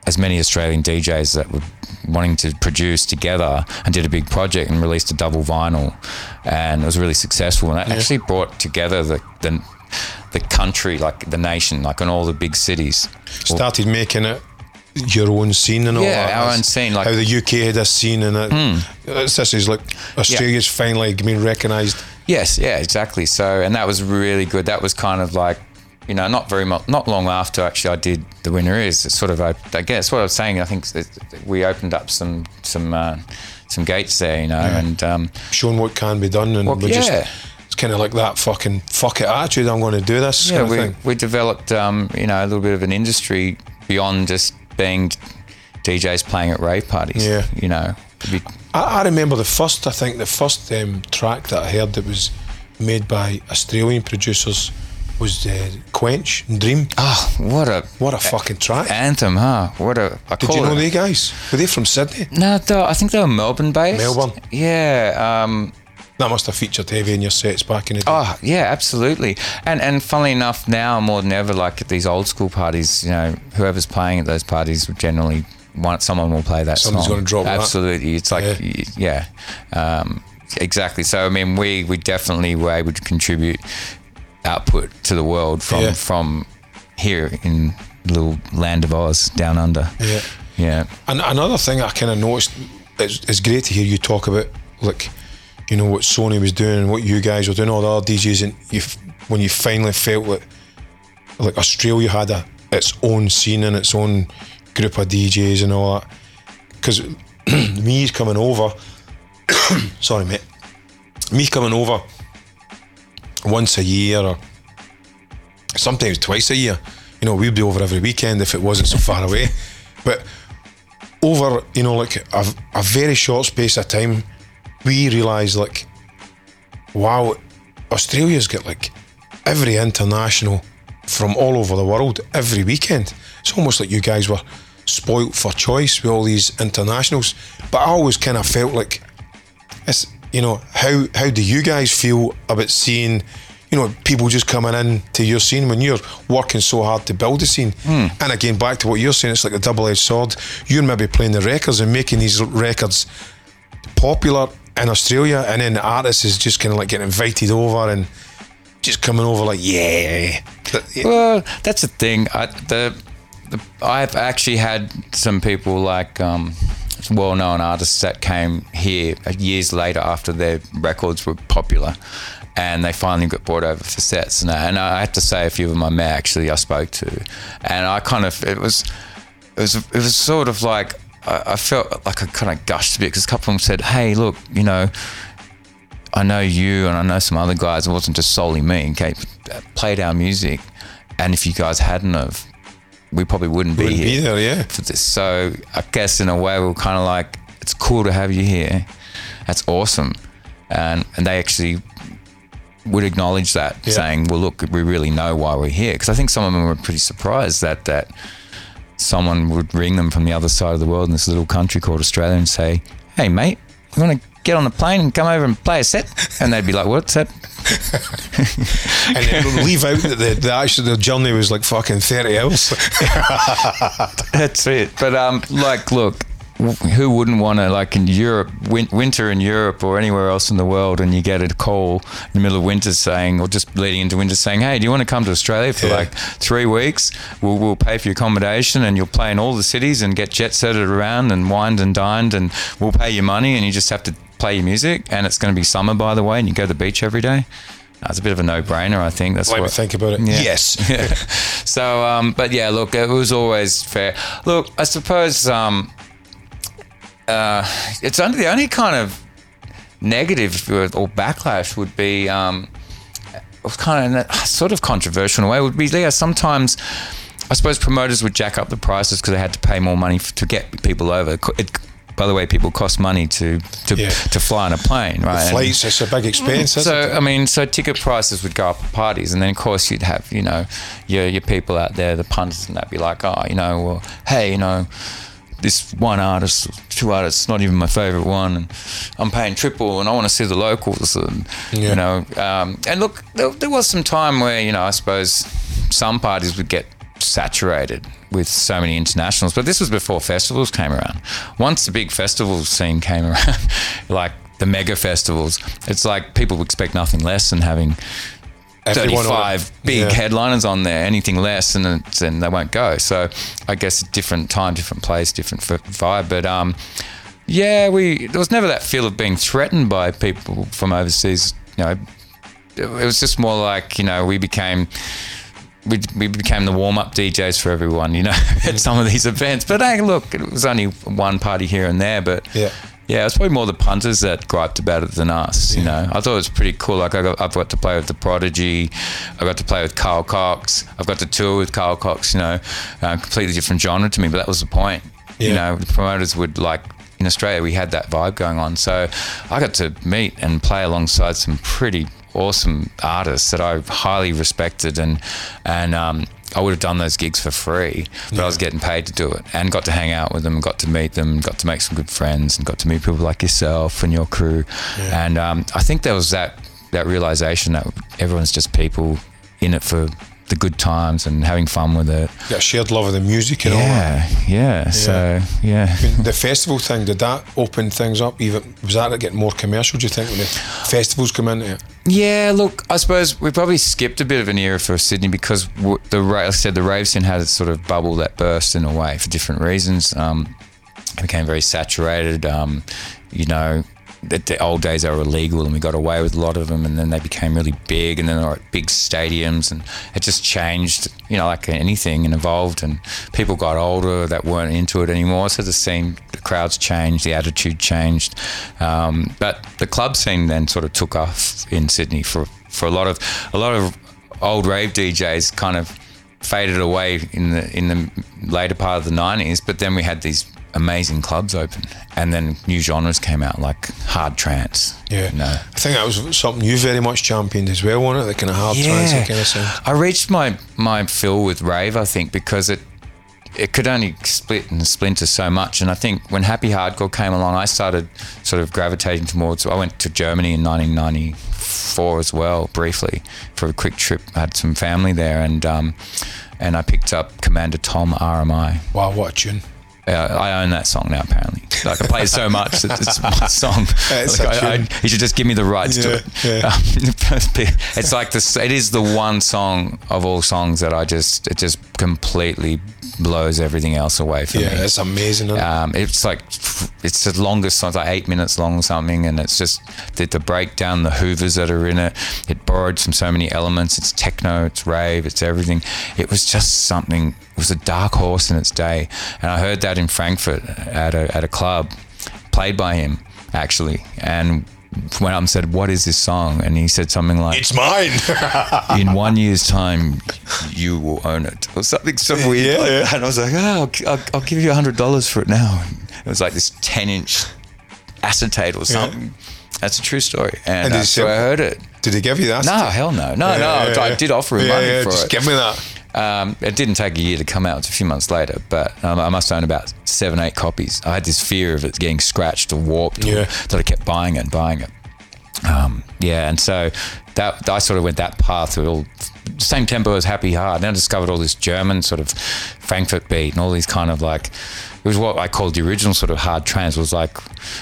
as many Australian DJs that were wanting to produce together and did a big project and released a double vinyl, and it was really successful. And that actually brought together the, the the country, like the nation, like in all the big cities. Started making it your own scene and all Yeah, that. our That's own scene, like- how the UK had a scene and it. It's, this is like Australia's finally being recognised. Yes, yeah, exactly. So, and that was really good. That was kind of like, you know, not very much, not long after actually I did the winner is. It's sort of, I, I guess what I was saying. I think we opened up some some uh, some gates there, you know, and um, showing what can be done, and Well, we're just yeah. it's kind of like that fucking fuck it attitude. I'm going to do this yeah, we, we developed, um, you know, a little bit of an industry beyond just being DJs playing at rave parties. Yeah. you know, we- I, I remember the first. I think the first um, track that I heard that was made by Australian producers was uh, Quench and Dream. oh, what a What a fucking track! anthem, huh? What a I Did you know it- they guys? Were they from Sydney? No, I think they were Melbourne based. Melbourne. Yeah. Um, That must have featured heavy in your sets back in the day. Oh yeah, absolutely. And and funnily enough, now more than ever, like at these old school parties, you know, whoever's playing at those parties would generally want someone will play that Someone's song. gonna drop that. Absolutely, it's like yeah, Um, exactly. So I mean, we we definitely were able to contribute output to the world from Yeah. from here in little land of Oz down under. Yeah. Yeah. And another thing I kind of noticed, it's, it's great to hear you talk about, like, you know, what Sony was doing and what you guys were doing, all the other DJs, and you, when you finally felt that, like, Australia had a its own scene and its own group of DJs and all that. Because me coming over, sorry, mate, me coming over once a year or sometimes twice a year. You know, we'd be over every weekend if it wasn't so far away. But over, you know, like a, a very short space of time, we realised, like, wow, Australia's got like every international from all over the world every weekend. It's almost like you guys were spoilt for choice with all these internationals. But I always kind of felt like it's you know how how do you guys feel about seeing you know people just coming in to your scene when you're working so hard to build a scene hmm. and again back to what you're saying it's like a double-edged sword you're maybe playing the records and making these records popular in Australia and then the artist is just kind of like getting invited over and just coming over like yeah Well, that's the thing. I, the, the I've actually had some people like um, well-known artists that came here years later after their records were popular, and they finally got brought over for sets. And I, and I have to say, a few of them I actually I spoke to, and I kind of it was it was it was sort of like I, I felt like I kind of gushed a bit because a couple of them said, "Hey, look, you know." I know you and I know some other guys. It wasn't just solely me. Okay, played our music, and if you guys hadn't have, we probably wouldn't, be Wouldn't here be there, yeah. for this. So I guess in a way we're kind of like, it's cool to have you here. That's awesome, and and they actually would acknowledge that, Yeah. saying, "Well, look, we really know why we're here." Because I think some of them were pretty surprised that that someone would ring them from the other side of the world in this little country called Australia and say, "Hey, mate, you want to get on the plane and come over and play a set?" And they'd be like, "What set?" and then leave out that the, the actually the journey was like fucking 30 hours That's it. But um, like, look, who wouldn't want to like in Europe, win- winter in Europe or anywhere else in the world, and you get a call in the middle of winter saying, or just leading into winter saying, "Hey, do you want to come to Australia for Yeah. like three weeks? We'll, we'll pay for your accommodation, and you'll play in all the cities and get jet setted around and wined and dined, and we'll pay you money, and you just have to play your music, and it's going to be summer by the way, and you go to the beach every day." That's a bit of a no-brainer, I think. That's me what, think about it Yeah. yes Yeah. so, um, but yeah, look, it was always fair. Look, I suppose um, uh, it's only the only kind of negative or backlash would be um, it was kind of sort of controversial in a way. Would be yeah, sometimes. I suppose promoters would jack up the prices because they had to pay more money f- to get people over. It by the way, people cost money to to, Yeah. to fly on a plane, right? And- flights it's a big expense isn't so? I mean, so ticket prices would go up at parties, and then of course you'd have you know your your people out there, the punters, and that'd be like, oh, you know, well, hey, you know, this one artist, two artists, not even my favorite one, and I'm paying triple, and I want to see the locals, and Yeah. you know, um, and look, there, there was some time where you know, I suppose some parties would get saturated with so many internationals, but this was before festivals came around. Once the big festival scene came around, like the mega festivals, it's like people expect nothing less than having Everyone on it. 35 big Yeah. headliners on there. Anything less, and and they won't go. So I guess different time, different place, different vibe. But um, yeah, we there was never that feel of being threatened by people from overseas. You know, it was just more like you know we became. We, we became the warm up DJs for everyone, you know, at some of these events. But hey, look, it was only one party here and there. But Yeah. Yeah, it's probably more the punters that griped about it than us. You know, I thought it was pretty cool. Like I got, I've got to play with the Prodigy, I got to play with Carl Cox, I've got to tour with Carl Cox. You know, uh, completely different genre to me, but that was the point. You know, the promoters would like in Australia we had that vibe going on, so I got to meet and play alongside some pretty awesome artists that I highly respected and and um, I would have done those gigs for free, but I was getting paid to do it and got to hang out with them, got to meet them, got to make some good friends, and got to meet people like yourself and your crew. And um, I think there was that that realization that everyone's just people in it for the good times and having fun with it. A shared love of the music and all that. Yeah, yeah. So yeah. the festival thing did that open things up even was that getting more commercial do you think when the festivals come into it Yeah, look, I suppose we probably skipped a bit of an era for Sydney because the like I said the rave scene had a sort of bubble that burst in a way for different reasons. Um, it became very saturated. Um, you know, the, the old days they were illegal and we got away with a lot of them, and then they became really big, and then they were at big stadiums, and it just changed. You know, like anything, and evolved, and people got older that weren't into it anymore. So the scene, the crowds changed, the attitude changed, um, but the club scene then sort of took off in Sydney for for a lot of a lot of old rave DJs kind of faded away in the in the later part of the 90s but then we had these amazing clubs open and then new genres came out like hard trance yeah I think that was something you very much championed as well wasn't it the kind of hard trance kind of sound I reached my my fill with rave I think because it it could only split and splinter so much. And I think when Happy Hardcore came along, I started sort of gravitating towards. I went to Germany in 1994 as well, briefly for a quick trip. I had some family there, and um, and I picked up Commander Tom RMI. Wow, what a tune. I own that song now. Apparently, like I play it so much that it's my song. It's Like, I, I, you should just give me the rights to it. yeah. Um, the first bit, it's like this. It is the one song of all songs that I just it just completely blows everything else away for me. Yeah, me. it's amazing. Um, it's like it's the longest song, it's like eight minutes long or something, and it's just the, the breakdown, the Hoovers that are in it. It borrowed from so many elements. It's techno, it's rave, it's everything. It was just something. It was a dark horse in its day, and I heard that in Frankfurt at a at a club, played by him actually, and. Went up and said, "What is this song?" And he said something like, it's mine. in one year's time, you will own it, or something so weird. Yeah, like yeah. And I was like, oh, I'll, I'll, give you a hundred dollars for it now. And it was like this ten-inch acetate or something. That's a true story, and, And uh, so I heard it. Did he give you that? No, hell no, no, Yeah, no. I- yeah, I did offer him Yeah, money yeah, for just it. give me that. Um, it didn't take a year to come out. It's a few months later, but um, I must own about seven, eight copies. I had this fear of it getting scratched or warped, Yeah. that I kept buying it and buying it. Um, yeah, and so that I sort of went that path. With all same tempo as Happy Hard. Then I discovered all this German sort of Frankfurt beat and all these kind of like was what I called the original sort of hard trance. It was like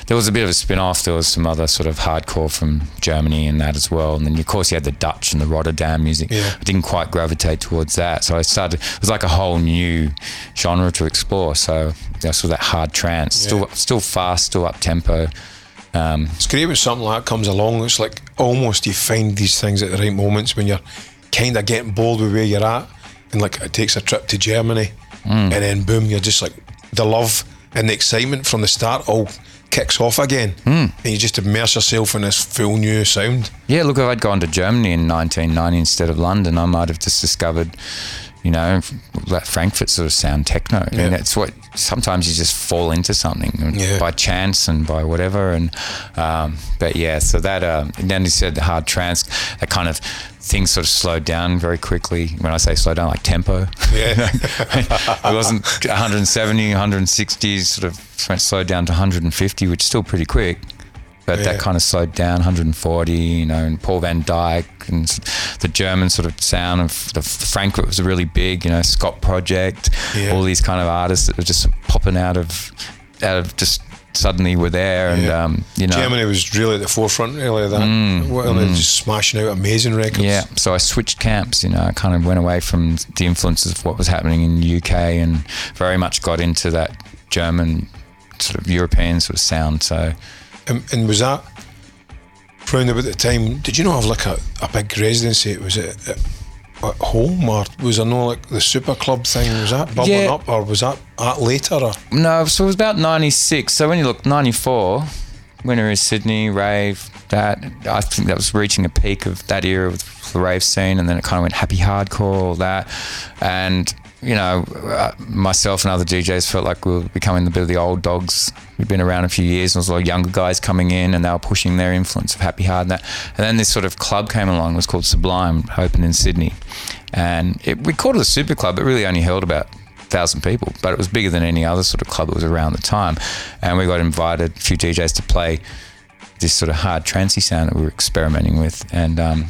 there was a bit of a spin off. There was some other sort of hardcore from Germany and that as well. And then of course you had the Dutch and the Rotterdam music. Yeah. I didn't quite gravitate towards that, so I started. It was like a whole new genre to explore. So that's of that hard trance, still still fast, still up tempo. Um, It's great when something like that comes along. It's like almost you find these things at the right moments when you're kind of getting bored with where you're at, and like it takes a trip to Germany, and then boom, you're just like the love and the excitement from the start all kicks off again, hmm. and you just immerse yourself in this full new sound. Yeah, look, if I'd gone to Germany in 1990 instead of London, I might have just discovered, you know, that Frankfurt sort of sound techno. I mean, Yeah. that's what sometimes you just fall into something Yeah. by chance and by whatever. And um, but yeah, so that and then you said the hard trance, that kind of things sort of slowed down very quickly. When I say slow down, like tempo. Yeah. it wasn't 170, 160, sort of went slowed down to 150, which is still pretty quick. But Yeah. that kind of slowed down 140, you know, and Paul van Dyk and the German sort of sound of the Frankfurt was really big, you know, Scot Project, Yeah. all these kind of artists that were just popping out of, out of just suddenly were there. And, Yeah. um, you know, Germany was really at the forefront really of that. well, they're just smashing out amazing records. Yeah, so I switched camps. You know, I kind of went away from the influences of what was happening in the UK and very much got into that German sort of European sort of sound. So And, and was that round about the time? Did you not have like a, a big residency? Was it at, at home or was there no like the super club thing? Was that bubbling Yeah. up or was that at later? Or? no, so it was about '96. So when you look '94, Winter is Sydney rave. That I think that was reaching a peak of that era with the rave scene, and then it kind of went happy hardcore, all that, and. You know, uh, myself and other DJs felt like we were becoming a bit of the old dogs. We'd been around a few years, and there was a lot of younger guys coming in, and they were pushing their influence of happy hard and that. And then this sort of club came along. It was called Sublime, opened in Sydney, and it, we called it a super club. It really only held about thousand people, but it was bigger than any other sort of club that was around the time. And we got invited, a few DJs, to play this sort of hard trancey sound that we were experimenting with. And um,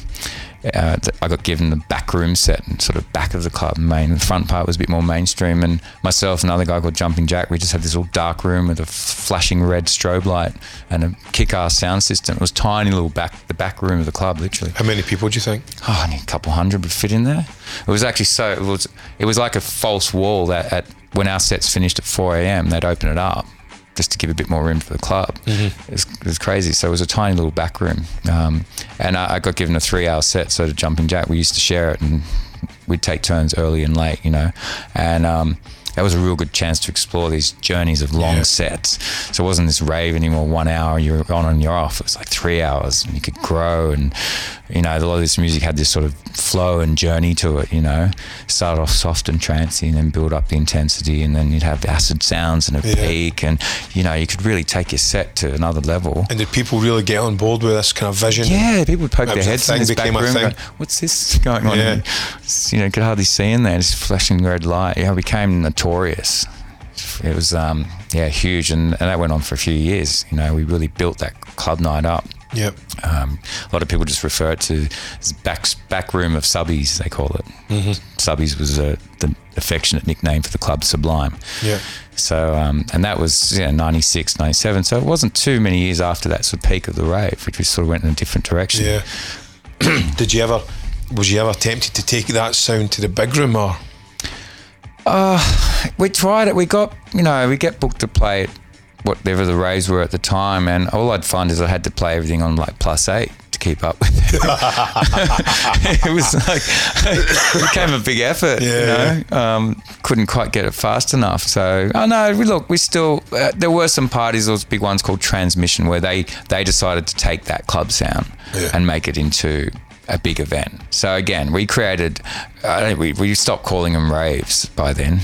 uh, I got given the back room set and sort of back of the club. Main the front part was a bit more mainstream. And myself and another guy called Jumping Jack, we just had this little dark room with a flashing red strobe light and a kick-ass sound system. It was tiny little back the back room of the club, literally How many people do you think? oh, only a couple hundred would fit in there. It was actually so it was it was like a false wall that at when our sets finished at 4 a.m. they'd open it up just to give a bit more room for the club. It, was, it was crazy. So it was a tiny little back room, um, and I, I got given a three-hour set. So to jumping jack, we used to share it, and we'd take turns early and late, you know, and. Um, that was a real good chance to explore these journeys of long Yeah. sets. So it wasn't this rave anymore, one hour, you're on and you're off. It was like three hours and you could grow. And, you know, a lot of this music had this sort of flow and journey to it, you know. Start off soft and trancy and then build up the intensity. And then you'd have acid sounds and a Yeah. peak. And, you know, you could really take your set to another level. And did people really get on board with this kind of vision? Yeah, people would poke their heads in this back room. Going, What's this going on? Yeah. You know, could hardly see in there. Just flashing red light. Yeah, I became notorious It was um, yeah huge, and, and that went on for a few years. You know, we really built that club night up. Yep. Um, a lot of people just refer it to as back back room of subbies. They call it. Mm-hmm. Subbies was a, the affectionate nickname for the club Sublime. Yeah. So um, and that was yeah 96, 97. So it wasn't too many years after that sort of peak of the rave, which we sort of went in a different direction. Yeah. Did you ever? Was you ever tempted to take that sound to the big room or? We tried it. We got, you know, we get booked to play at whatever the raves were at the time, and all I'd find is I had to play everything on like plus eight to keep up with it. it was like it became a big effort. Yeah, you know, um, couldn't quite get it fast enough. So, oh no, we look, we still uh, there were some parties, those big ones called Transmission, where they they decided to take that club sound Yeah. and make it into a big event. So again, we created. Uh, we we stopped calling them raves by then.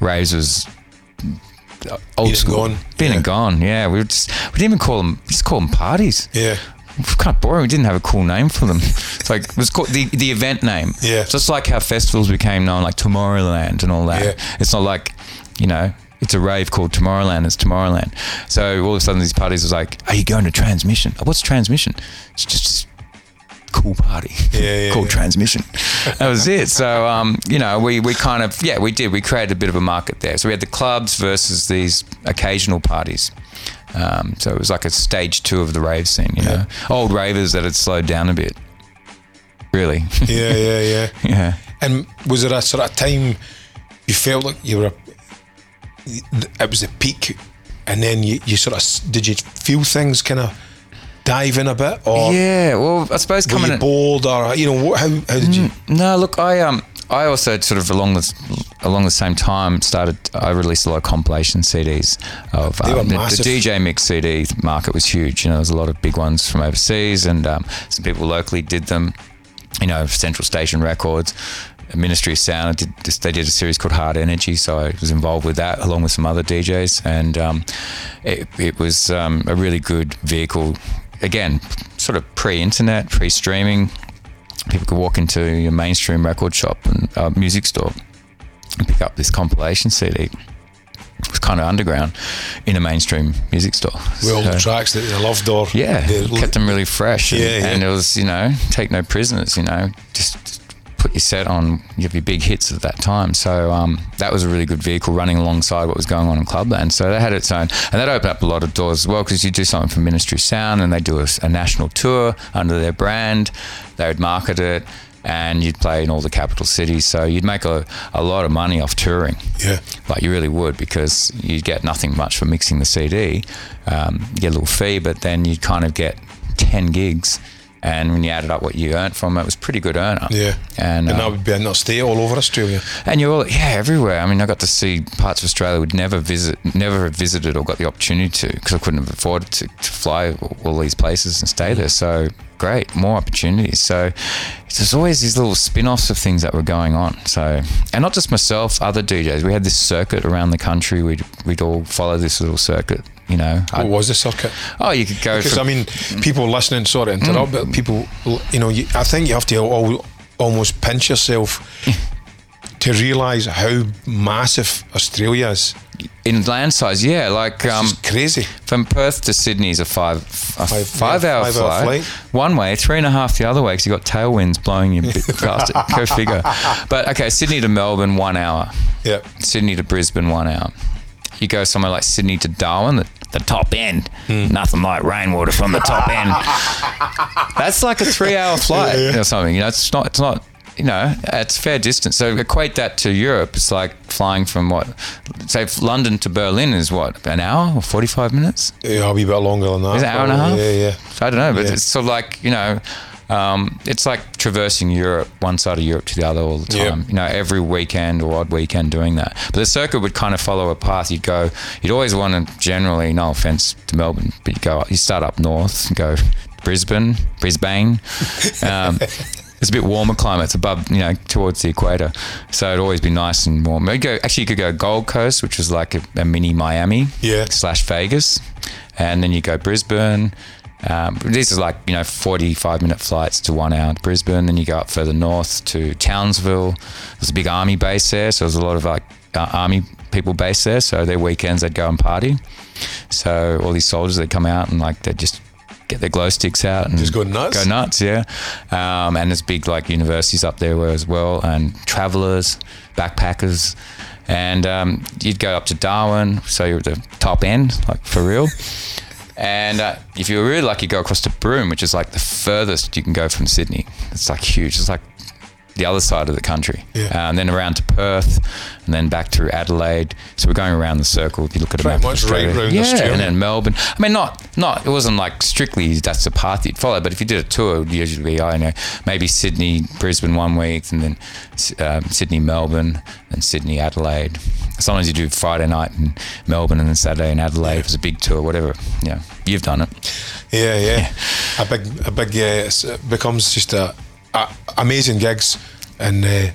Raves was old Been and school. gone. Been Yeah. and gone. Yeah, we were just we didn't even call them. We just call them parties. Yeah. Kind of boring. We didn't have a cool name for them. It's like it was called the the event name. Yeah. Just like how festivals became known, like Tomorrowland and all that. Yeah. It's not like you know. It's a rave called Tomorrowland. It's Tomorrowland. So all of a sudden, these parties was like, "Are you going to Transmission? Oh, What's Transmission? It's just cool party Yeah, yeah, called yeah. Transmission." that was it. So um, you know, we we kind of yeah, we did. We created a bit of a market there. So we had the clubs versus these occasional parties. Um, so it was like a stage two of the rave scene. You know, old ravers that had slowed down a bit. Really, Yeah, yeah, yeah. yeah. And was there a sort of time you felt like you were? A, It was a peak, and then you, you sort of did you feel things kind of dive in a bit, or yeah. Well, I suppose were coming you bored, or you know how how did you? No, look, I um, I also sort of along this along the same time started. I released a lot of compilation CDs of um, the, the. DJ mix CD market was huge. You know, there was a lot of big ones from overseas, and um, some people locally did them. You know, Central Station Records. Ministry of Sound. I did this, they did a series called Hard Energy, so I was involved with that along with some other DJs, and um, it, it was um, a really good vehicle. Again, sort of pre-internet, pre-streaming. People could walk into your mainstream record shop and uh, music store and pick up this compilation CD. It was kind of underground in a mainstream music store. With all the tracks that they loved, or yeah, kept them really fresh. And, Yeah, yeah. and it was, you know, take no prisoners, you know, just put your set on, you have your big hits at that time. So um, that was a really good vehicle running alongside what was going on in Clubland. So that had its own, and that opened up a lot of doors as well because you do something for Ministry Sound and they do a, a national tour under their brand. They would market it. And you'd play in all the capital cities, so you'd make a, a lot of money off touring. Yeah. Like you really would because you get nothing much for mixing the CD. Um, you get a little fee, but then you kind of get 10 gigs. And when you added up what you earned from it, it was pretty good earner. Yeah, And, and um, that would be interstate all over Australia. and you're all, yeah, everywhere. I mean, I got to see parts of Australia would never visit, never have visited or got the opportunity to because I couldn't have afforded to, to fly all, all these places and stay there. So great, more opportunities. So there's always these little spin-offs of things that were going on. So and not just myself, other DJs. We had this circuit around the country. We'd we'd all follow this little circuit. You know, What was the circuit? oh, you could go Because from, I mean, people listening, sorry to interrupt, but people, you know, you, I think you have to al- almost pinch yourself to realise how massive Australia is. in land size. Yeah, like um, crazy. From Perth to Sydney is a five a Five- five, yeah, hour, five-hour flight. flight. One way, three and a half the other way because you got tailwinds blowing you a bit faster. Go figure. But okay, Sydney to Melbourne, one hour. Yeah. Sydney to Brisbane, one hour. You go somewhere like Sydney to Darwin, the, the top end. Hmm. Nothing like rainwater from the top end. That's like a three-hour flight or something. You know, it's not. It's not. You know, it's fair distance. So equate that to Europe. It's like flying from what, say, London to Berlin is what an hour or forty-five minutes. Yeah, a wee bit longer than that. Is it an hour and a half? Yeah, yeah. I don't know, but Yeah. it's sort of like you know, um, it's like traversing Europe, one side of Europe to the other all the time. You know, every weekend or odd weekend doing that. But the circuit would kind of follow a path. You'd go, you'd always want to generally, no offense to Melbourne, but you go, you start up north, and go Brisbane, Brisbane. Um, it's a bit warmer climate. It's above, you know, towards the equator, so it'd always be nice and warm. You'd go, actually, you could go Gold Coast, which was like a, a mini Miami, Yeah. slash Vegas, and then you go Brisbane, Um, this is like you know 45 minute flights to one hour to Brisbane. Then you go up further north to Townsville. There's a big army base there, so there's a lot of like uh, army people based there. So their weekends they'd go and party. So all these soldiers they'd come out and like they'd just get their glow sticks out and Just go nuts? Go nuts, yeah. Um, and there's big like universities up there as well, and travellers, backpackers, and um, you'd go up to Darwin, so you're at the top end, like for real. And uh, if you were really lucky, go across to Broome, which is like the furthest you can go from Sydney. It's like huge. It's like the other side of the country. Yeah. Uh, and then around to Perth, and then back through Adelaide. So we're going around the circle. If you look at a map of much right Australia. round yeah, Australia. and then Melbourne. I mean, not not it wasn't like strictly that's the path you'd follow, but if you did a tour, it would usually be I don't know maybe Sydney, Brisbane one week, and then um, Sydney, Melbourne, and Sydney, Adelaide. Sometimes you do Friday night in Melbourne and then Saturday in Adelaide. It was a big tour, whatever. Yeah, you've done it. Yeah, yeah. A big, a big. Yeah, it becomes just a, a amazing gigs, and uh,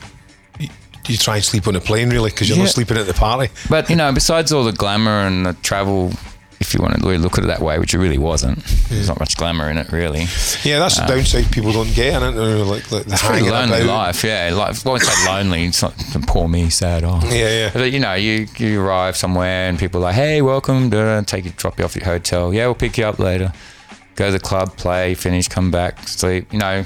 you, you try and sleep on the plane really because you're Yeah. not sleeping at the party. But you know, besides all the glamour and the travel, if you want to really look at it that way, which it really wasn't, there's not much glamour in it really. Yeah, that's the downside people don't get in it. they're Like, like the It's a pretty lonely about. life, yeah. Like, well, it's not lonely. It's not poor me, sad. Oh, Yeah, yeah. But you know, you you arrive somewhere and people are like, "Hey, welcome." Da, take you, drop you off at your hotel. Yeah, we'll pick you up later. Go to the club, play, finish, come back, sleep. You know,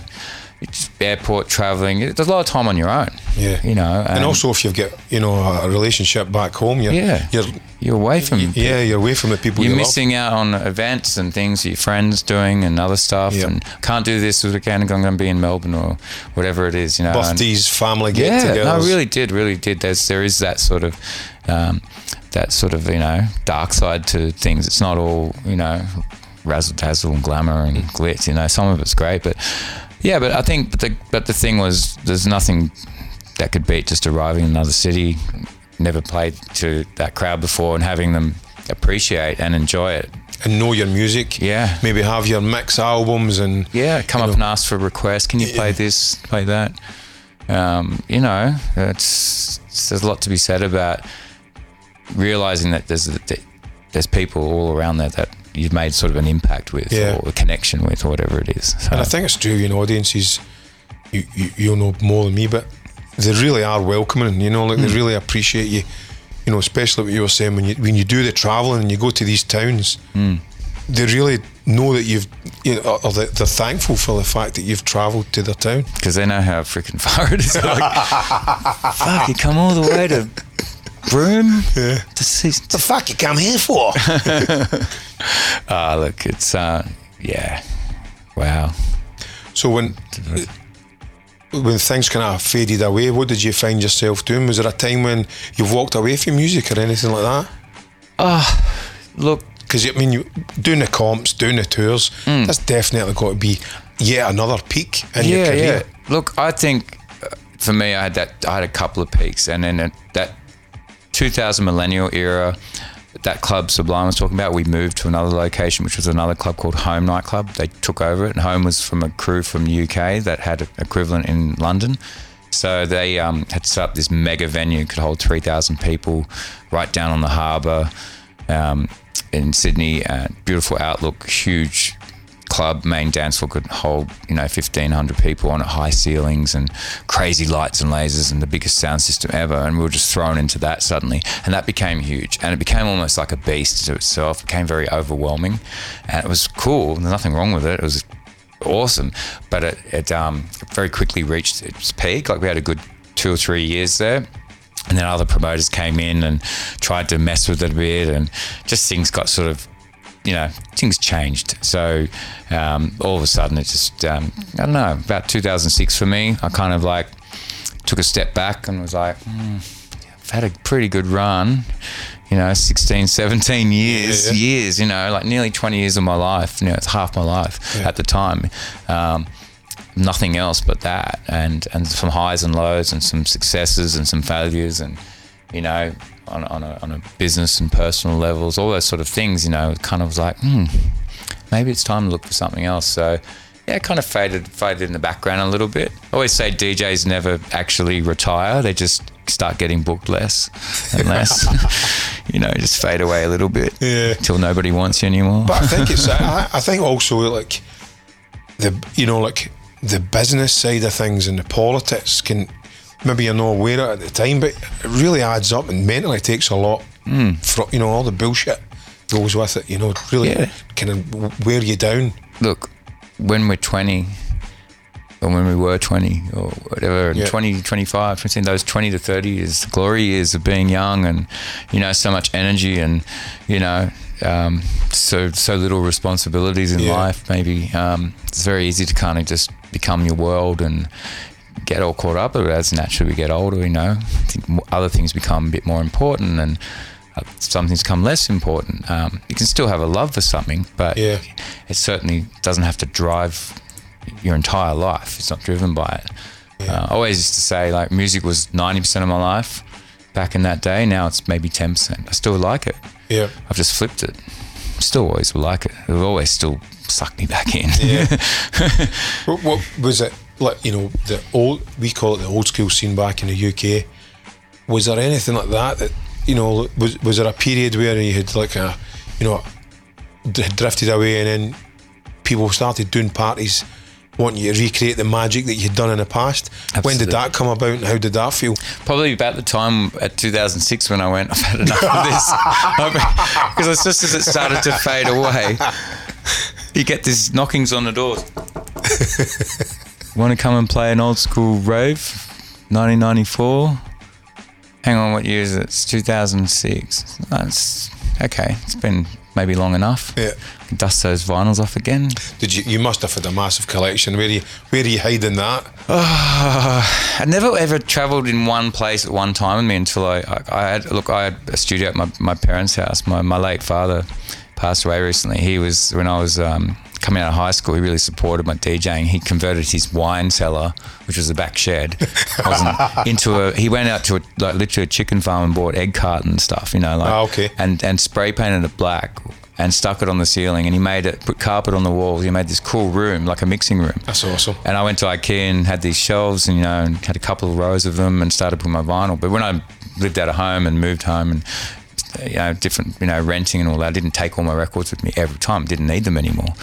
it's airport traveling. There's a lot of time on your own. Yeah, You know, and also if you've got you know a relationship back home, you're yeah, you're you're away from yeah you're away from the people you're you missing out on events and things your friends doing and other stuff Yep. and can't do this this weekend I'm going to be in Melbourne or whatever it is you know love. and- Birthdays, family yeah get-togethers. no really did really did there's there is that sort of um, that sort of you know dark side to things it's not all you know razzle dazzle and glamour and glitz you know some of it's great but yeah but I think but the but the thing was there's nothing that could beat just arriving in another city never played to that crowd before and having them appreciate and enjoy it and know your music. Yeah. maybe have your mix albums and Yeah, come up know, and ask for requests. Can you play this, play that? Um, you know, it's, there's a lot to be said about realizing that there's that there's people all around there that you've made sort of an impact with Yeah. or a connection with or whatever it is. So, And I think it's true, you know, audiences, you, you, you'll know more than me, but they really are welcoming, you know, like Hmm. they really appreciate you, you know, especially what you were saying when you when you do the travelling and you go to these towns, Hmm. they really know that you've, you know, or they're thankful for the fact that you've travelled to their town. because they know how freaking far it is. Like, fuck, you come all the way to Broome to see. The fuck you come here for? Ah, look, it's uh, yeah, wow. so when when things kind of faded away, what did you find yourself doing? Was there a time when you've walked away from music or anything like that? Ah, Look, Because I mean, you doing the comps, doing the tours, that's definitely got to be yet another peak in your career. Look, I think uh, for me, I had that. I had a couple of peaks, and then at that 2000 millennial era, that club Sublime was talking about, we moved to another location, which was another club called Home Nightclub. They took over it, and Home was from a crew from the UK that had an equivalent in London. So they um, had set up this mega venue, could hold 3,000 people, right down on the harbour um, in Sydney. Uh, beautiful outlook, huge club main dance floor could hold you know 1500 people on high ceilings and crazy lights and lasers and the biggest sound system ever and we were just thrown into that suddenly. And that became huge. And it became almost like a beast to itself. It became very overwhelming. And it was cool. There's nothing wrong with it. It was awesome. But it, it um, very quickly reached its peak. Like we had a good two or three years there. And then other promoters came in and tried to mess with it a bit. And just things got sort of you know things changed so um, all of a sudden it just um, i don't know about 2006 for me i kind of like took a step back and was like hmm, i've had a pretty good run you know 16 17 years yeah. years you know like nearly 20 years of my life you know it's half my life Yeah. at the time um, nothing else but that and and some highs and lows and some successes and some failures and you know on, on, a, on a business and personal levels all those sort of things you know kind of was like hmm maybe it's time to look for something else so yeah, kind of faded faded in the background a little bit. I always say DJs never actually retire; they just start getting booked less and less. you know, just fade away a little bit Yeah. until nobody wants you anymore. But I think it's I, I think also like the you know like the business side of things and the politics can maybe you're not aware of it at the time, but it really adds up and mentally takes a lot. Mm. For, you know all the bullshit goes with it. You know, it really Yeah. kind of wear you down. look, when we're 20, or when we were 20, or whatever, Yeah. 20, 25, between those 20 to 30 years, the glory years of being young and, you know, so much energy and, you know, um, so so little responsibilities in Yeah. life. Maybe um, it's very easy to kind of just become your world and get all caught up. But as naturally we get older, you know, I think other things become a bit more important and uh, some things become less important. Um, you can still have a love for something, but Yeah. it certainly doesn't have to drive your entire life. It's not driven by it. Uh, I always used to say like music was 90% of my life back in that day. Now it's maybe 10%. I still like it. Yeah. I've just flipped it. Still always will like it. It'll always still suck me back in. Yeah. what, what was it like? You know, the old we call it the old school scene back in the UK. Was there anything like that? That you know, was was there a period where you had like a, you know, drifted away and then people started doing parties, wanting you to recreate the magic that you'd done in the past? When did that come about and how did that feel? Probably about the time at 2006 when I went, I've had enough of this. Because it's just as it started to fade away, you get these knockings on the doors. Want to come and play an old school rave? 1994? Hang on, what year is it? It's 2006. That's okay. It's been maybe long enough. Yeah. Dust those vinyls off again. Did you? You must have had a massive collection. Where are you? Where are you hiding that? I never ever travelled in one place at one time with me until I, I, I had look. I had a studio at my, my parents' house. My, my late father passed away recently. He was when I was um, coming out of high school. He really supported my DJing. He converted his wine cellar, which was a back shed, wasn't into a. He went out to a, like literally a chicken farm and bought egg carton and stuff. You know, like Ah, okay. and and spray painted it black. And stuck it on the ceiling, and he made it. Put carpet on the walls. He made this cool room, like a mixing room. That's awesome. And I went to IKEA and had these shelves, and you know, and had a couple of rows of them, and started putting my vinyl. But when I lived out of home and moved home, and you know, different, you know, renting and all that, I didn't take all my records with me every time. Didn't need them anymore.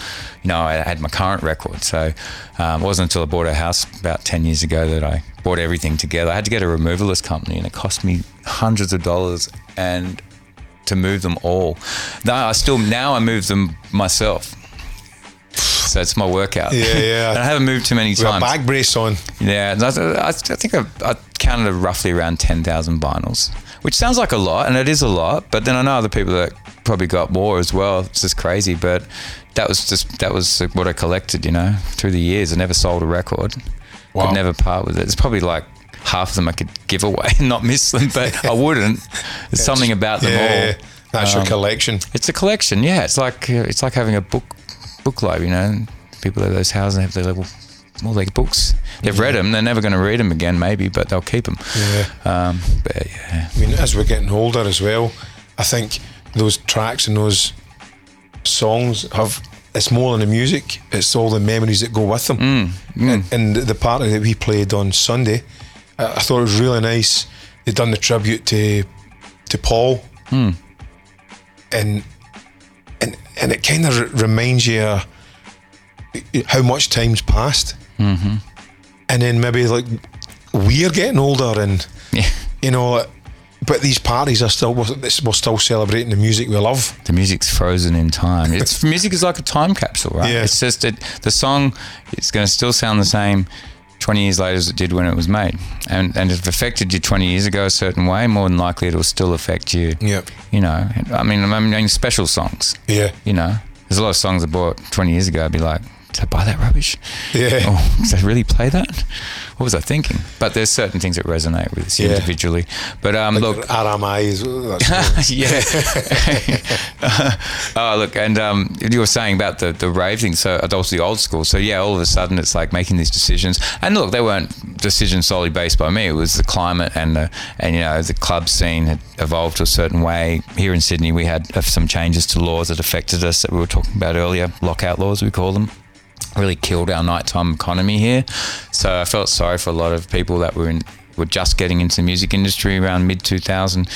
You know, I had my current record, so um, it wasn't until I bought a house about ten years ago that I bought everything together. I had to get a removalist company, and it cost me hundreds of dollars and to move them all. Now I still now I move them myself. So it's my workout. Yeah, yeah. and I haven't moved too many With times. bag brace on. Yeah, and I, I, I think I, I counted roughly around 10,000 vinyls, which sounds like a lot, and it is a lot, but then I know other people that probably got more as well. It's just crazy, but that was just, that was what I collected, you know, through the years. I never sold a record. Wow. I'd never part with it. It's probably like half of them I could give away and not miss them, but I wouldn't. There's something about them Yeah, all. that's your Um, collection. It's a collection, yeah. It's like uh, it's like having a book book club, you know. People at those houses have their little all their books. They've read them. They're never going to read them again, maybe, but they'll keep them. Yeah. Um, but yeah, I mean, as we're getting older as well, I think those tracks and those songs have. It's more than the music; it's all the memories that go with them. Mm, And, and the party that we played on Sunday, I, I thought it was really nice. They'd done the tribute to to Paul, Hmm. and and and it kind of reminds you uh, how much time's passed, Mm-hmm. and then maybe like we're getting older and yeah. you know, but these parties are still we're we're still celebrating the music we love. The music's frozen in time. It's music is like a time capsule, right? Yeah. It's just it, the song. It's going to still sound the same. 20 years later as it did when it was made and and if it affected you 20 years ago a certain way more than likely it'll still affect you Yep. you know i mean I'm mean special songs Yeah. you know, there's a lot of songs I bought 20 years ago. I'd be like, did I buy that rubbish? Yeah. Oh, did I really play that? What was I thinking? But there's certain things that resonate with us Yeah. individually. But um, look, RMI is yeah. oh, look, and um, you were saying about the, the rave thing, so also the old school. So, yeah, all of a sudden it's like making these decisions. And look, they weren't decisions solely based by me. It was the climate and, the, and you know, the club scene had evolved to a certain way. Here in Sydney, we had uh, some changes to laws that affected us that we were talking about earlier, lockout laws, we call them. Really killed our nighttime economy here. So I felt sorry for a lot of people that were in, were just getting into the music industry around mid 2000.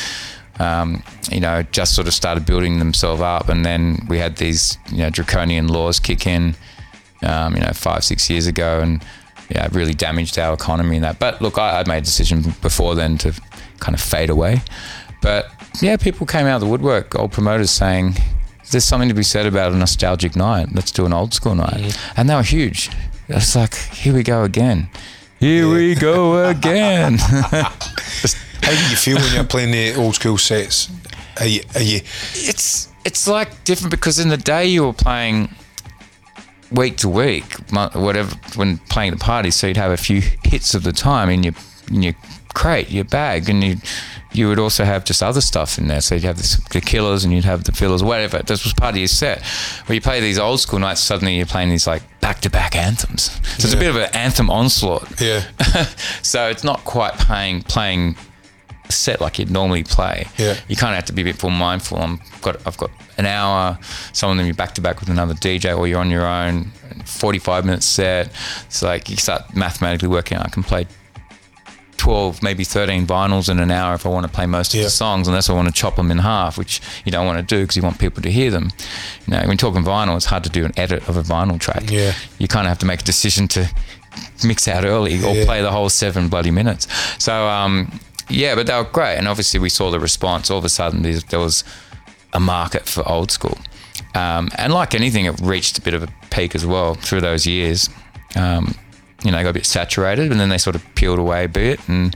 Um, you know, just sort of started building themselves up, and then we had these you know draconian laws kick in. Um, you know, five six years ago, and yeah, it really damaged our economy and that. But look, I, I made a decision before then to kind of fade away. But yeah, people came out of the woodwork, old promoters saying, there's something to be said about a nostalgic night. Let's do an old school night. And they were huge. It's like, here we go again. Here we go again. How do you feel when you're playing the old school sets? Are you, are you it's it's like different because in the day you were playing week to week, whatever when playing the party, so you'd have a few hits of the time in your in your crate, your bag, and you you would also have just other stuff in there. So you'd have the, the killers and you'd have the fillers, whatever. This was part of your set. Where you play these old school nights, suddenly you're playing these like back to back anthems. So it's a bit of an anthem onslaught. Yeah. so it's not quite playing playing a set like you'd normally play. Yeah. You kind of have to be a bit more mindful. I'm got I've got an hour. Some of them you're back to back with another DJ, or you're on your own. 45 minute set. It's like you start mathematically working out. I can play 12, maybe 13 vinyls in an hour if I want to play most of Yeah. the songs, unless I want to chop them in half, which you don't want to do because you want people to hear them. You know, when talking vinyl, it's hard to do an edit of a vinyl track. Yeah. You kind of have to make a decision to mix out early or Yeah. play the whole seven bloody minutes. So, um, yeah, but they were great. And obviously, we saw the response. All of a sudden, there there was a market for old school. Um, and like anything, it reached a bit of a peak as well through those years. Um, you know, they got a bit saturated, and then they sort of peeled away a bit. And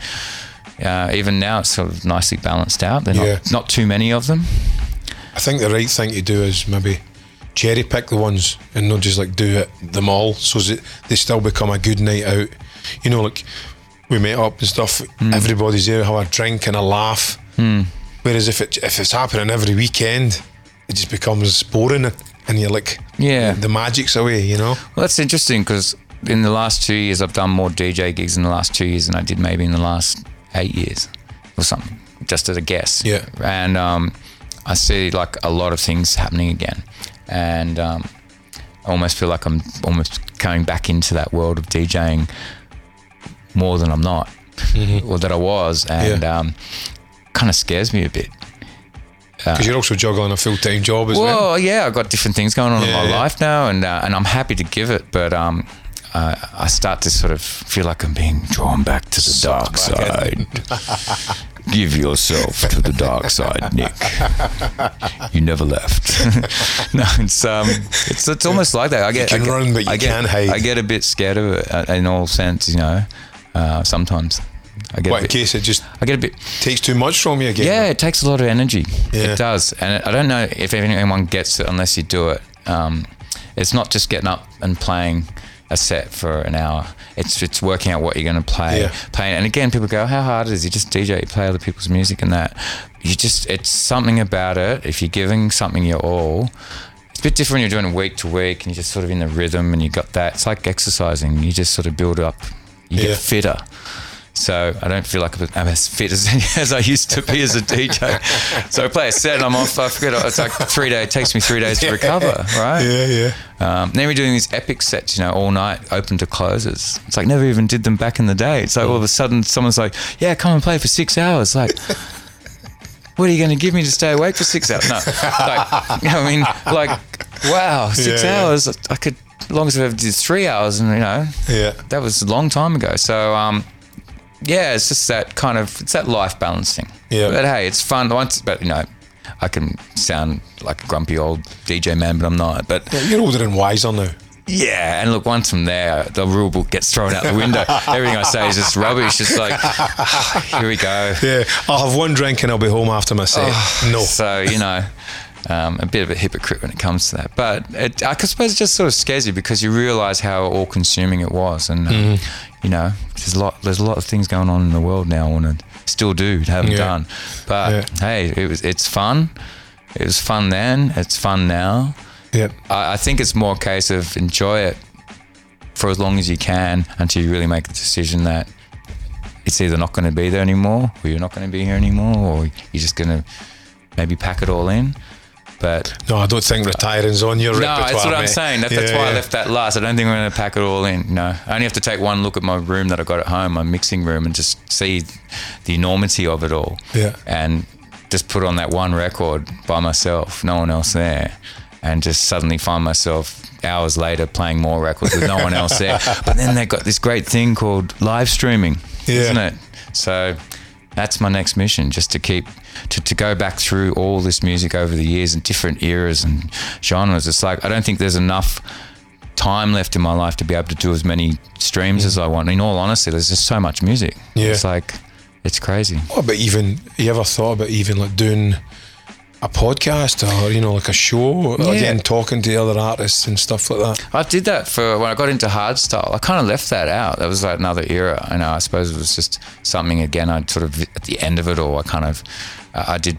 uh, even now, it's sort of nicely balanced out. They're Yeah. not, not too many of them. I think the right thing to do is maybe cherry pick the ones and not just like do it them all so that they still become a good night out. You know, like we met up and stuff, Hmm. everybody's there, have a drink and a laugh. Whereas if it if it's happening every weekend, it just becomes boring and- and you're like, Yeah. the magic's away, you know? Well, that's interesting because in the last two years, I've done more DJ gigs in the last two years than I did maybe in the last eight years or something, just as a guess. Yeah. And um, I see like a lot of things happening again. And um, I almost feel like I'm almost coming back into that world of DJing more than I'm not or that I was. And Yeah. um, kind of scares me a bit. Because you're also juggling a full time job as well. Well, yeah, I've got different things going on in my yeah. life now, and uh, and I'm happy to give it, but um, uh, I start to sort of feel like I'm being drawn back to the dark side. give yourself to the dark side, Nick. You never left. no, it's um, it's it's almost like that. I get can I get, run, but you I get, hide. I get a bit scared of it uh, in all sense, you know. Uh, sometimes I get What a in case it just I get a bit takes too much from you again? yeah, it takes a lot of energy. Yeah. It does, and I don't know if anyone gets it unless you do it. Um, it's not just getting up and playing a set for an hour. It's it's working out what you're going to play. Yeah. Playing, and again, people go, "How hard is it? You just DJ, you play other people's music, and that." You just it's something about it. If you're giving something your all. It's a bit different when you're doing it week to week and you're just sort of in the rhythm and you got that. It's like exercising. You just sort of build up, you Yeah. get fitter. So I don't feel like I'm as fit as, as I used to be as a DJ. so I play a set and I'm off. I forget it's like three days. It takes me three days to recover, right? Yeah, yeah. Um, then we're doing these epic sets, you know, all night, open to closes. It's like never even did them back in the day. It's like all of a sudden someone's like, "Yeah, come and play for six hours." Like, what are you going to give me to stay awake for six hours? No, like, I mean, like, wow, six Yeah, yeah. hours. I could, as long as I ever did three hours, and you know, Yeah. that was a long time ago. So, um, yeah, it's just that kind of it's that life balancing. Yeah. But hey, it's fun once. But you know, I can sound like a grumpy old DJ man, but I'm not. But Yeah, You're older and wiser now. yeah, and look, once I'm there, the rule book gets thrown out the window. Everything I say is just rubbish. It's like, here we go. Yeah, I'll have one drink and I'll be home after my set. Oh, no. So you know, um, a bit of a hypocrite when it comes to that. But it, I suppose it just sort of scares you because you realise how all-consuming it was, and um, Mm-hmm. you know, there's a lot. There's a lot of things going on in the world now. I want to still do, haven't Yeah. done. But Yeah. hey, it was. It's fun. It was fun then. It's fun now. Yeah. I, I think it's more a case of enjoy it for as long as you can until you really make the decision that it's either not going to be there anymore or you're not going to be here anymore or you're just going to maybe pack it all in. But No, I don't think retiring's on your no, repertoire. that's what I'm saying. That, that's Yeah, why I left that last. I don't think I'm going to pack it all in. No, I only have to take one look at my room that I got at home, my mixing room, and just see the enormity of it all. Yeah. And just put on that one record by myself, no one else there, and just suddenly find myself hours later playing more records with no one else there. But then they got this great thing called live streaming, Yeah. isn't it? So that's my next mission, just to keep to, to go back through all this music over the years and different eras and genres. It's like I don't think there's enough time left in my life to be able to do as many streams as I want. In all honesty, there's just so much music. Yeah. It's like it's crazy. Oh, what about even? You ever thought about even like doing a podcast or you know like a show Yeah. again, talking to other artists and stuff like that? I did that for when I got into hardstyle. I kind of left that out. That was like another era. I know. I suppose it was just something again. I sort of at the end of it all. I kind of uh, I did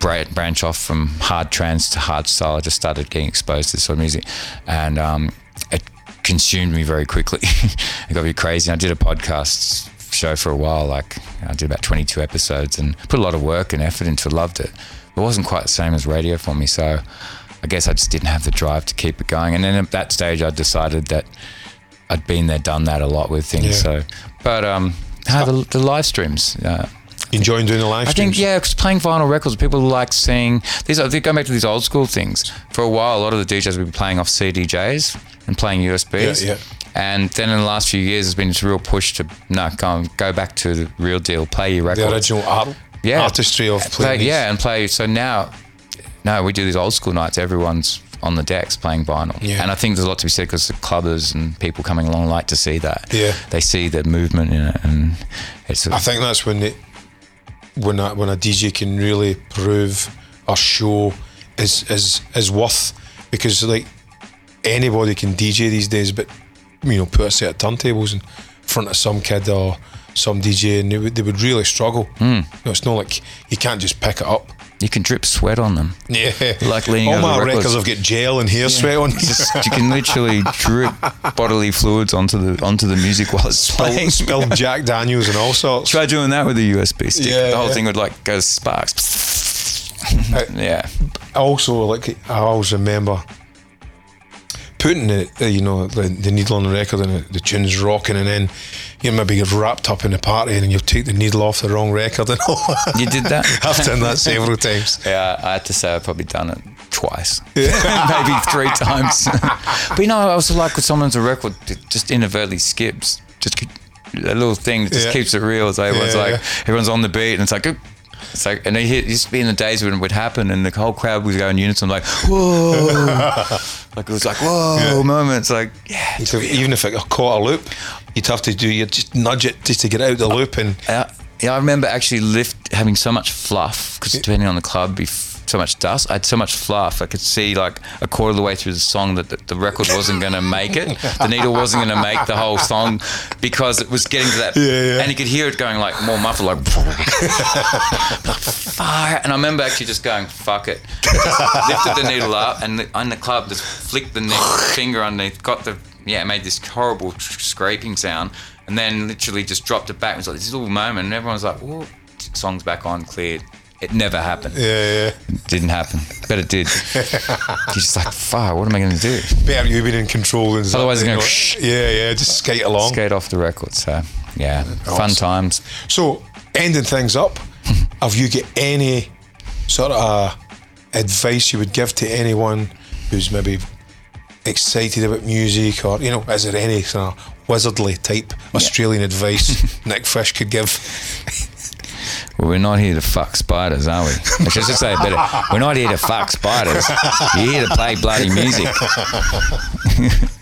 branch off from hard trance to hardstyle. I just started getting exposed to this sort of music, and um, it consumed me very quickly. it got me crazy. I did a podcast show for a while. Like I did about 22 episodes and put a lot of work and effort into. it. Loved it. It wasn't quite the same as radio for me. So I guess I just didn't have the drive to keep it going. And then at that stage, I decided that I'd been there, done that a lot with things. Yeah. So, but um, no, the, the live streams. Uh, Enjoying doing the live I streams? I think yeah, 'cause playing vinyl records, people like seeing these. Are, they go back to these old school things. For a while, a lot of the DJs would be playing off CDJs and playing USBs. Yeah, yeah. And then in the last few years, there's been this real push to no, go go back to the real deal. Play your records. the original art, yeah. artistry of play, playing. these. yeah, and play. So now, no, we do these old school nights. Everyone's on the decks playing vinyl, Yeah. and I think there's a lot to be said because the clubbers and people coming along like to see that. Yeah. they see the movement in it, and it's. I think that's when it, when a, when a DJ can really prove a show is is is worth because like anybody can DJ these days, but you know put a set of turntables in front of some kid or some DJ and they would, they would really struggle. Hmm. You know, it's not like you can't just pick it up. you can drip sweat on them. Yeah, Like leaning all over my records. records. have got gel and hair sweat on. Just, you can literally drip bodily fluids onto the onto the music while it's playing. Spill, spill Jack Daniels and all sorts. Try doing that with a USB stick. Yeah, the whole yeah. thing would like go sparks. yeah. also like I always remember putting the, the you know the, the needle on the record and the, the tune's rocking and then you maybe get wrapped up in the party and you take the needle off the wrong record and all. You did that? I've done that several times. Yeah, I had to say I've probably done it twice, maybe three times. but you know, I also like when someone's a record that just inadvertently skips, just a little thing that just Yeah. keeps it real. So everyone's Yeah, like, yeah. everyone's on the beat, and it's like. "Oop." It's like, and it used to be in the days when it would happen, and the whole crowd would go in unison, like, whoa, like it was like, whoa, Yeah. moments, like, yeah, even if it caught a loop, you'd have to do you just nudge it just to get out the loop and Yeah, yeah, I remember actually lift having so much fluff because depending on the club, be so much dust. I had so much fluff. I could see like a quarter of the way through the song that the, the record wasn't going to make it. The needle wasn't going to make the whole song because it was getting to that, Yeah, yeah. and you could hear it going like more muffled, like fire. And I remember actually just going fuck it, just lifted the needle up, and the, on the club just flicked the finger underneath, got the yeah, it made this horrible tr- scraping sound, and then literally just dropped it back. It was like this little moment, and everyone's like, "Whoa!" Song's back on, cleared. It never happened. yeah, yeah. Didn't happen, but it did. You're just like, "Fuck! What am I going to do?" yeah. Better you been in control than Otherwise, it's gonna. Yeah, yeah, just skate along. Skate off the record. So yeah, fun times. So, ending things up, have you got any sort of uh, advice you would give to anyone who's maybe excited about music, or you know, is there any sort of wizardly type Australian advice Nick Fish could give? Well, we're not here to fuck spiders, are we? I should just say better. We're not here to fuck spiders. You're here to play bloody music.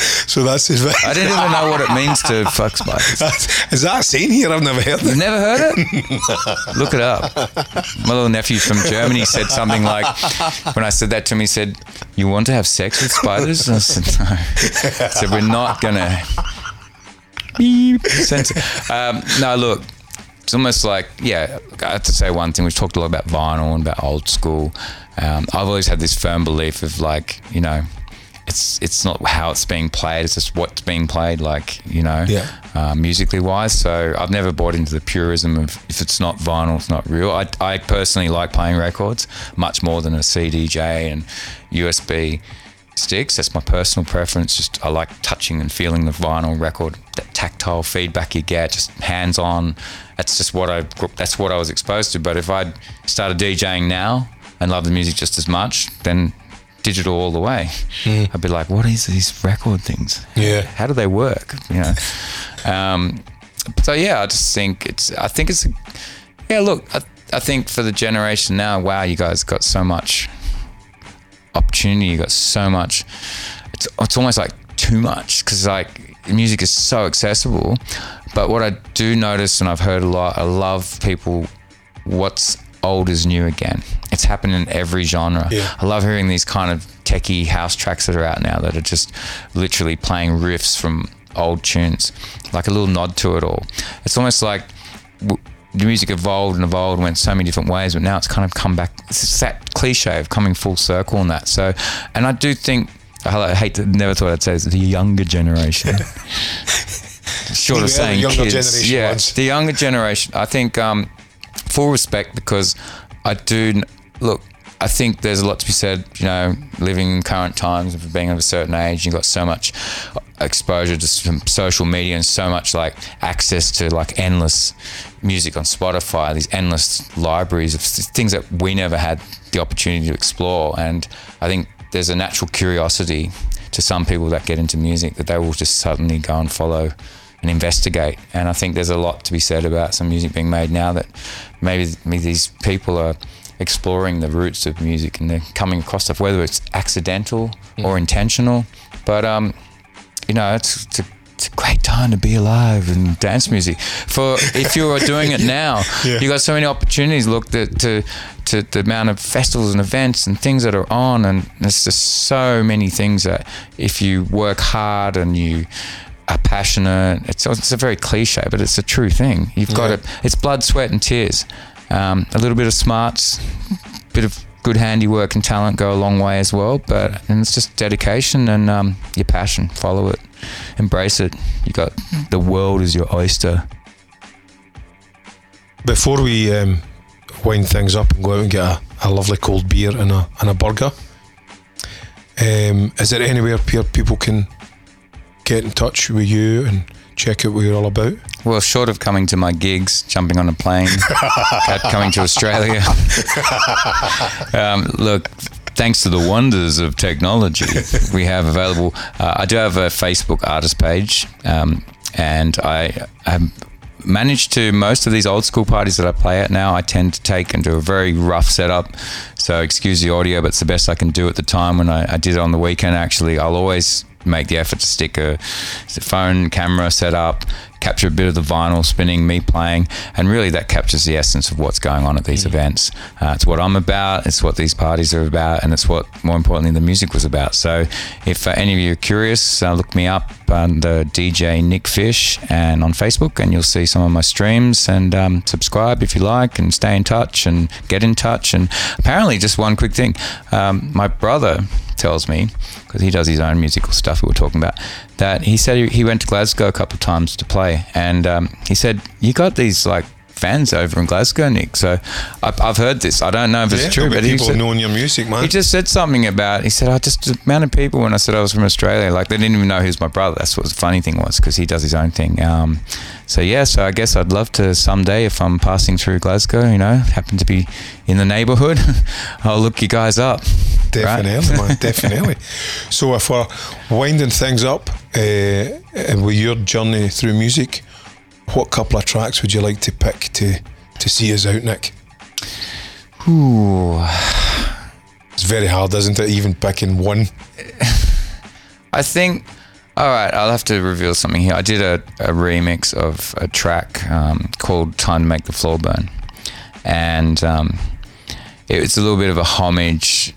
So that's his advice. I didn't even know what it means to fuck spiders. Is that a saying here? I've never heard You've it. never heard it? Look it up. My little nephew from Germany said something like, when I said that to him, he said, You want to have sex with spiders? I said, No. I said, We're not going to. Beep. Censor. Um, no, look, it's almost like, yeah, I have to say one thing. We've talked a lot about vinyl and about old school. Um, I've always had this firm belief of like, you know, it's it's not how it's being played. It's just what's being played. Like you know, Yeah. uh, musically wise. So I've never bought into the purism of if it's not vinyl, it's not real. I, I personally like playing records much more than a CDJ and USB sticks. That's my personal preference. Just I like touching and feeling the vinyl record, that tactile feedback you get, just hands on. That's just what I that's what I was exposed to. But if I started DJing now and love the music just as much, then digital all the way. I'd be like, what is these record things? Yeah. How do they work? You know. Um, so yeah, I just think it's. I think it's. Yeah, look, I, I think for the generation now, wow, you guys got so much opportunity. You got so much. It's it's almost like too much because like music is so accessible. But what I do notice, and I've heard a lot, I love people. What's old is new again. It's happening in every genre. Yeah. I love hearing these kind of techie house tracks that are out now that are just literally playing riffs from old tunes, like a little nod to it all. It's almost like w- the music evolved and evolved, went so many different ways, but now it's kind of come back. It's that cliche of coming full circle and that. So, and I do think. I hate to, never thought I'd say this, the younger generation. Short of the saying younger kids, generation yeah, ones. the younger generation. I think um, full respect because I do look. I think there's a lot to be said. You know, living in current times and being of a certain age, you've got so much exposure to social media and so much like access to like endless music on Spotify. These endless libraries of things that we never had the opportunity to explore. And I think there's a natural curiosity to some people that get into music that they will just suddenly go and follow and investigate. And I think there's a lot to be said about some music being made now that maybe, maybe these people are exploring the roots of music and coming across stuff, whether it's accidental or intentional. But um, you know, it's, it's, a, it's a great time to be alive and dance music. For if you are doing it now, Yeah. you got so many opportunities. Look to, to to the amount of festivals and events and things that are on, and there's just so many things that if you work hard and you are passionate, it's it's a very cliche, but it's a true thing. You've got Yeah. it. It's blood, sweat, and tears. Um, a little bit of smarts, bit of good handiwork and talent go a long way as well. But and it's just dedication and um, your passion. Follow it, embrace it. You got the world is your oyster. Before we um, wind things up and go out and get a, a lovely cold beer and a, and a burger, um, is there anywhere people can get in touch with you and check out what you're all about? Well, short of coming to my gigs, jumping on a plane, coming to Australia. um, look, thanks to the wonders of technology, we have available. Uh, I do have a Facebook artist page, um, and I have managed to most of these old school parties that I play at now. I tend to take and do a very rough setup. So excuse the audio, but it's the best I can do at the time. When I, I did it on the weekend, actually, I'll always make the effort to stick a, phone camera set up, capture a bit of the vinyl spinning, me playing, and really that captures the essence of what's going on at these events. Uh, it's what I'm about, it's what these parties are about, and it's what, more importantly, the music was about. So if uh, any of you are curious, uh, look me up under DJ Nick Fish and on Facebook, and you'll see some of my streams. And um, subscribe if you like, and stay in touch and get in touch. And apparently, just one quick thing um, my brother tells me because he does his own musical stuff we were talking about that he said he, went to Glasgow a couple of times to play and um, he said you got these like fans over in Glasgow Nick so I've, I've heard this I don't know if it's Yeah, true but he people said, knowing your music, man. he just said something about he said I just the amount of people when I said I was from Australia like they didn't even know was my brother that's what the funny thing was because he does his own thing um, so yeah so I guess I'd love to someday if I'm passing through Glasgow you know happen to be in the neighborhood I'll look you guys up right? Definitely, man. Definitely. So, if we're winding things up uh, with your journey through music, what couple of tracks would you like to pick to to see us out, Nick? Ooh. It's very hard, isn't it? Even picking one. I think. All right, I'll have to reveal something here. I did a, a remix of a track um, called "Time to Make the Floor Burn," and um, it's a little bit of a homage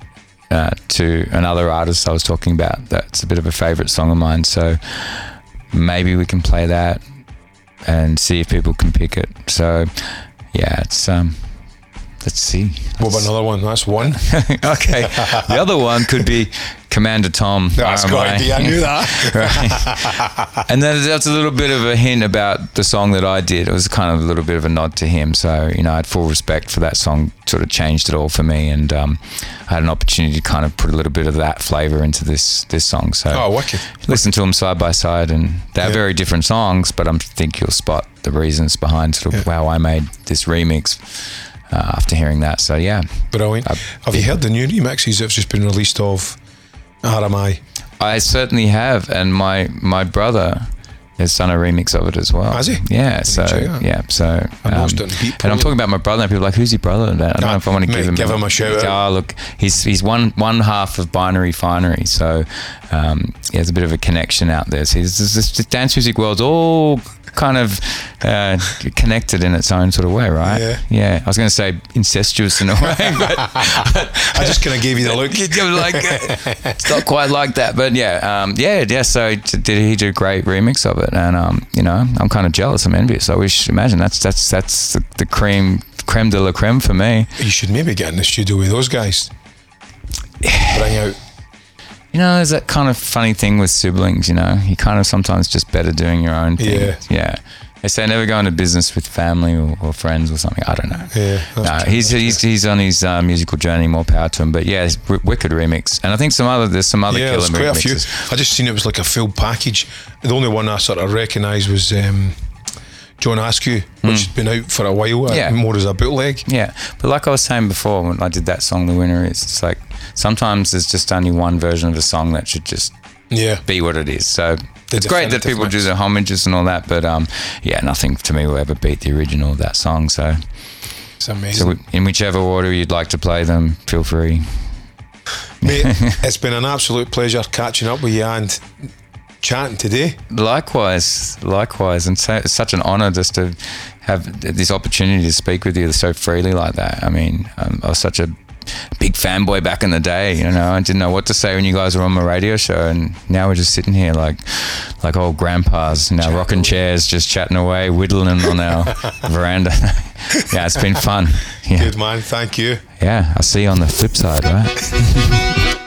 uh, to another artist I was talking about. That's a bit of a favorite song of mine. So maybe we can play that and see if people can pick it. So yeah, it's um, let's see. What about another one? That's one. okay. The other one could be Commander Tom. That's Are Am Eye. got idea. I knew that. Right. and then that's a little bit of a hint about the song that I did. It was kind of a little bit of a nod to him. So, you know, I had full respect for that song, sort of changed it all for me. And um, I had an opportunity to kind of put a little bit of that flavour into this this song. So, Oh, wicked. listen to them side by side. And they're Yeah. very different songs, but I think you'll spot the reasons behind sort of Yeah. how I made this remix uh, after hearing that. So, yeah. Brilliant. Uh, Have you heard the new remixes that's just been released of Are Am Eye? I certainly have, and my my brother has done a remix of it as well. Has he? Yeah. So check it out. yeah. So know um, and I'm talking about my brother, and people are like, "Who's your brother?" And I don't know Ah, if I want to give him give him a shout out. Oh, look, he's he's one one half of Binary Finery, so um, he has a bit of a connection out there. So he's, this, this dance music world's all kind of uh, connected in its own sort of way, right? Yeah. Yeah. I was going to say incestuous in a way, but I just kind of gave you the look. like, it's not quite like that, but yeah, um, yeah, yeah. So did he do a great remix of it? And um, you know, I'm kind of jealous. I'm envious. I wish. Imagine that's that's that's the, the cream creme de la creme for me. You should maybe get in the studio with those guys. Bring out. You know, there's that kind of funny thing with siblings. You know, you kind of sometimes just better doing your own thing. Yeah. yeah. They say never go into business with family or, or friends or something. I don't know. Yeah, no, he's, he's he's on his uh, musical journey. More power to him. But yeah, it's w- wicked remix, and I think some other there's some other Yeah, killer there's quite a few. remixes. I just seen it was like a full package. The only one I sort of recognised was um, John Askew, which has been out for a while, uh. Yeah. more as a bootleg. Yeah, but like I was saying before, when I did that song, "The Winner Is," it's like sometimes there's just only one version of a song that should just Yeah. be what it is. So The it's great that people do mix. the homages and all that, but um, yeah, nothing to me will ever beat the original of that song. So, It's amazing. so in whichever order you'd like to play them, feel free. Mate, it's been an absolute pleasure catching up with you and chatting today. Likewise, likewise, and so, it's such an honour just to have this opportunity to speak with you so freely like that. I mean, um, I was such a big fanboy back in the day. You know, I didn't know what to say when you guys were on my radio show, and now we're just sitting here like like old grandpas in our rocking chairs, just chatting away, whittling on our veranda. yeah, it's been fun. Yeah, Good man, thank you. yeah. I'll see you on the flip side, right?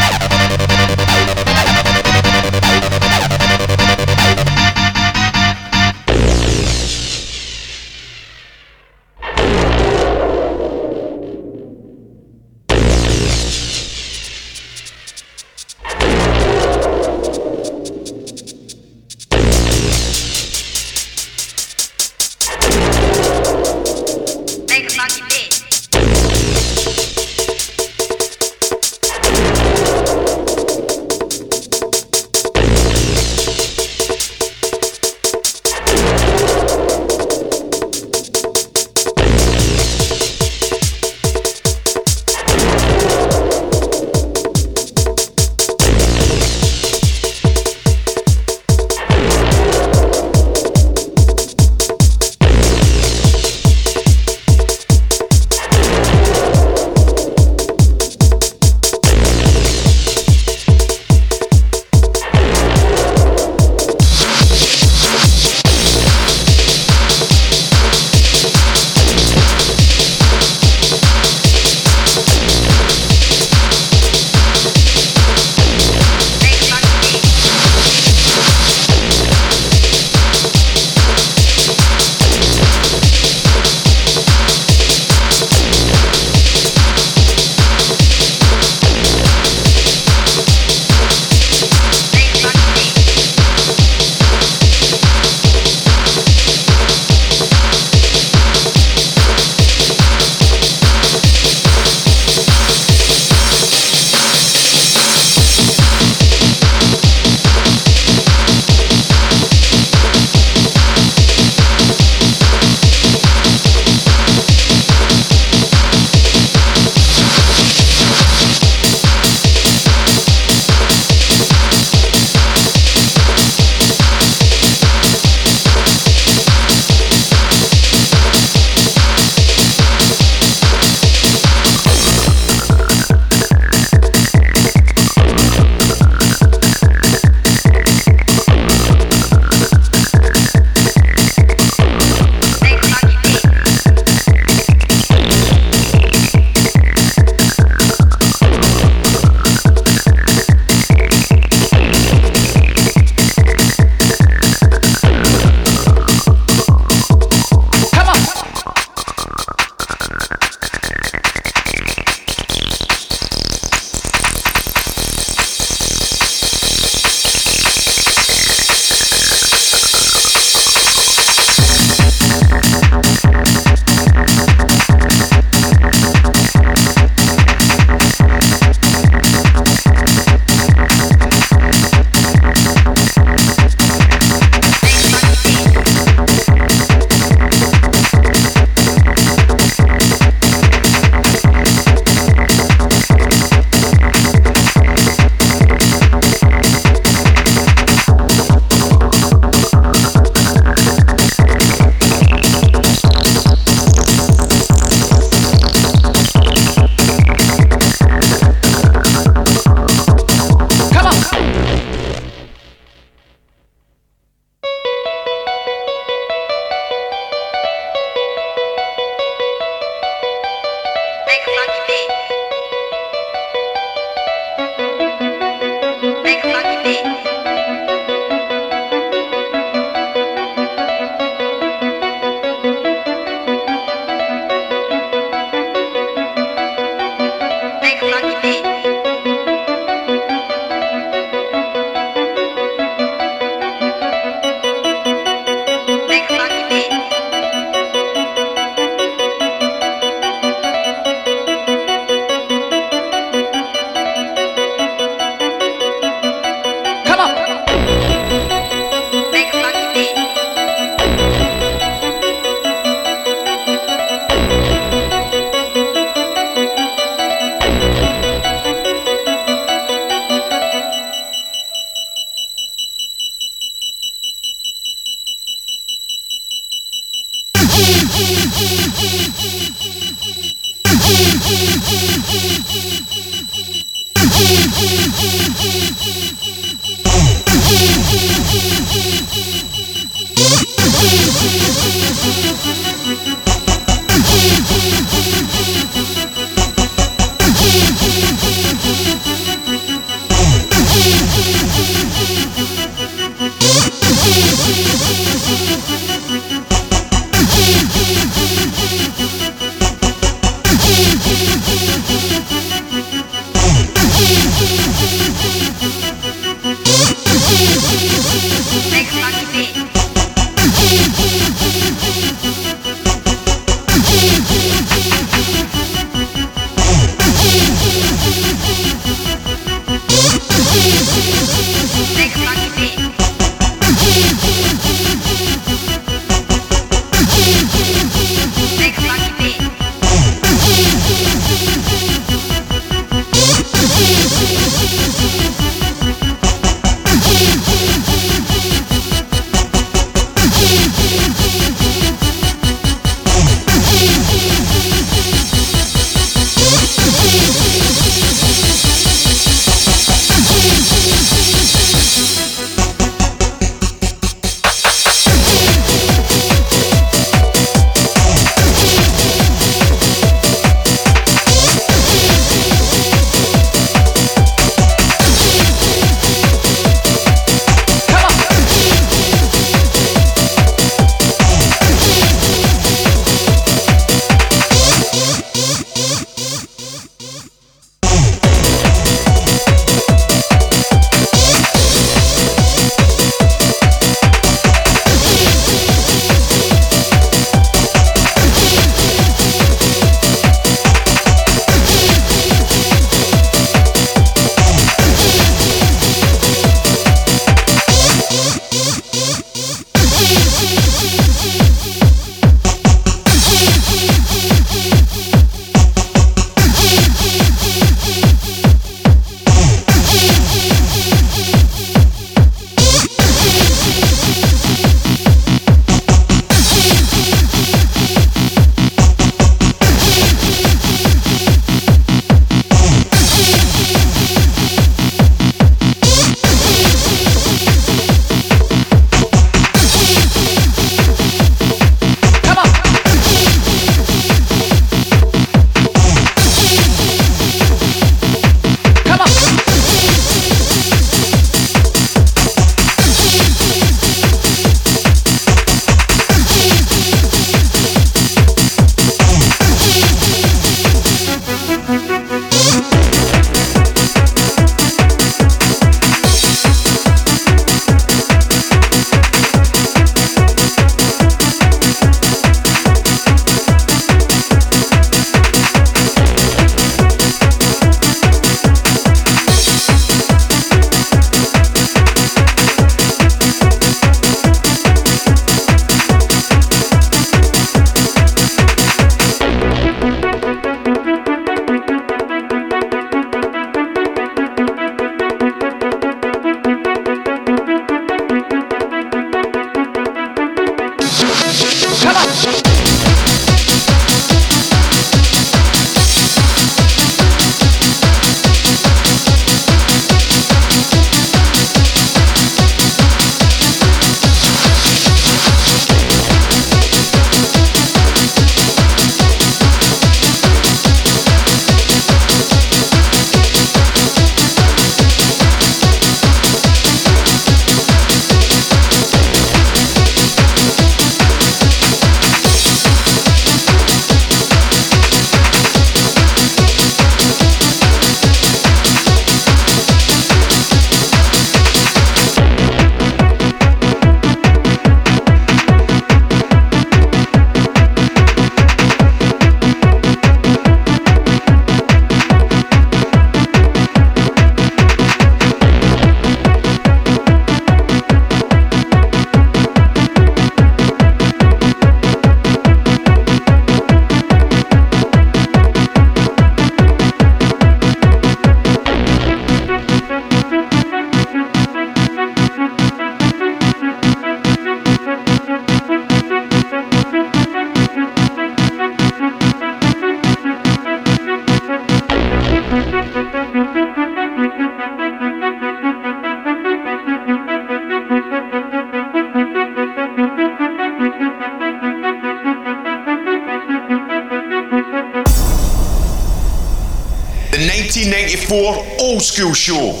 School Show.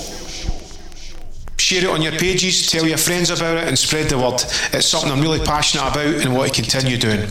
Share it on your pages, tell your friends about it, and spread the word. It's something I'm really passionate about and want to continue doing.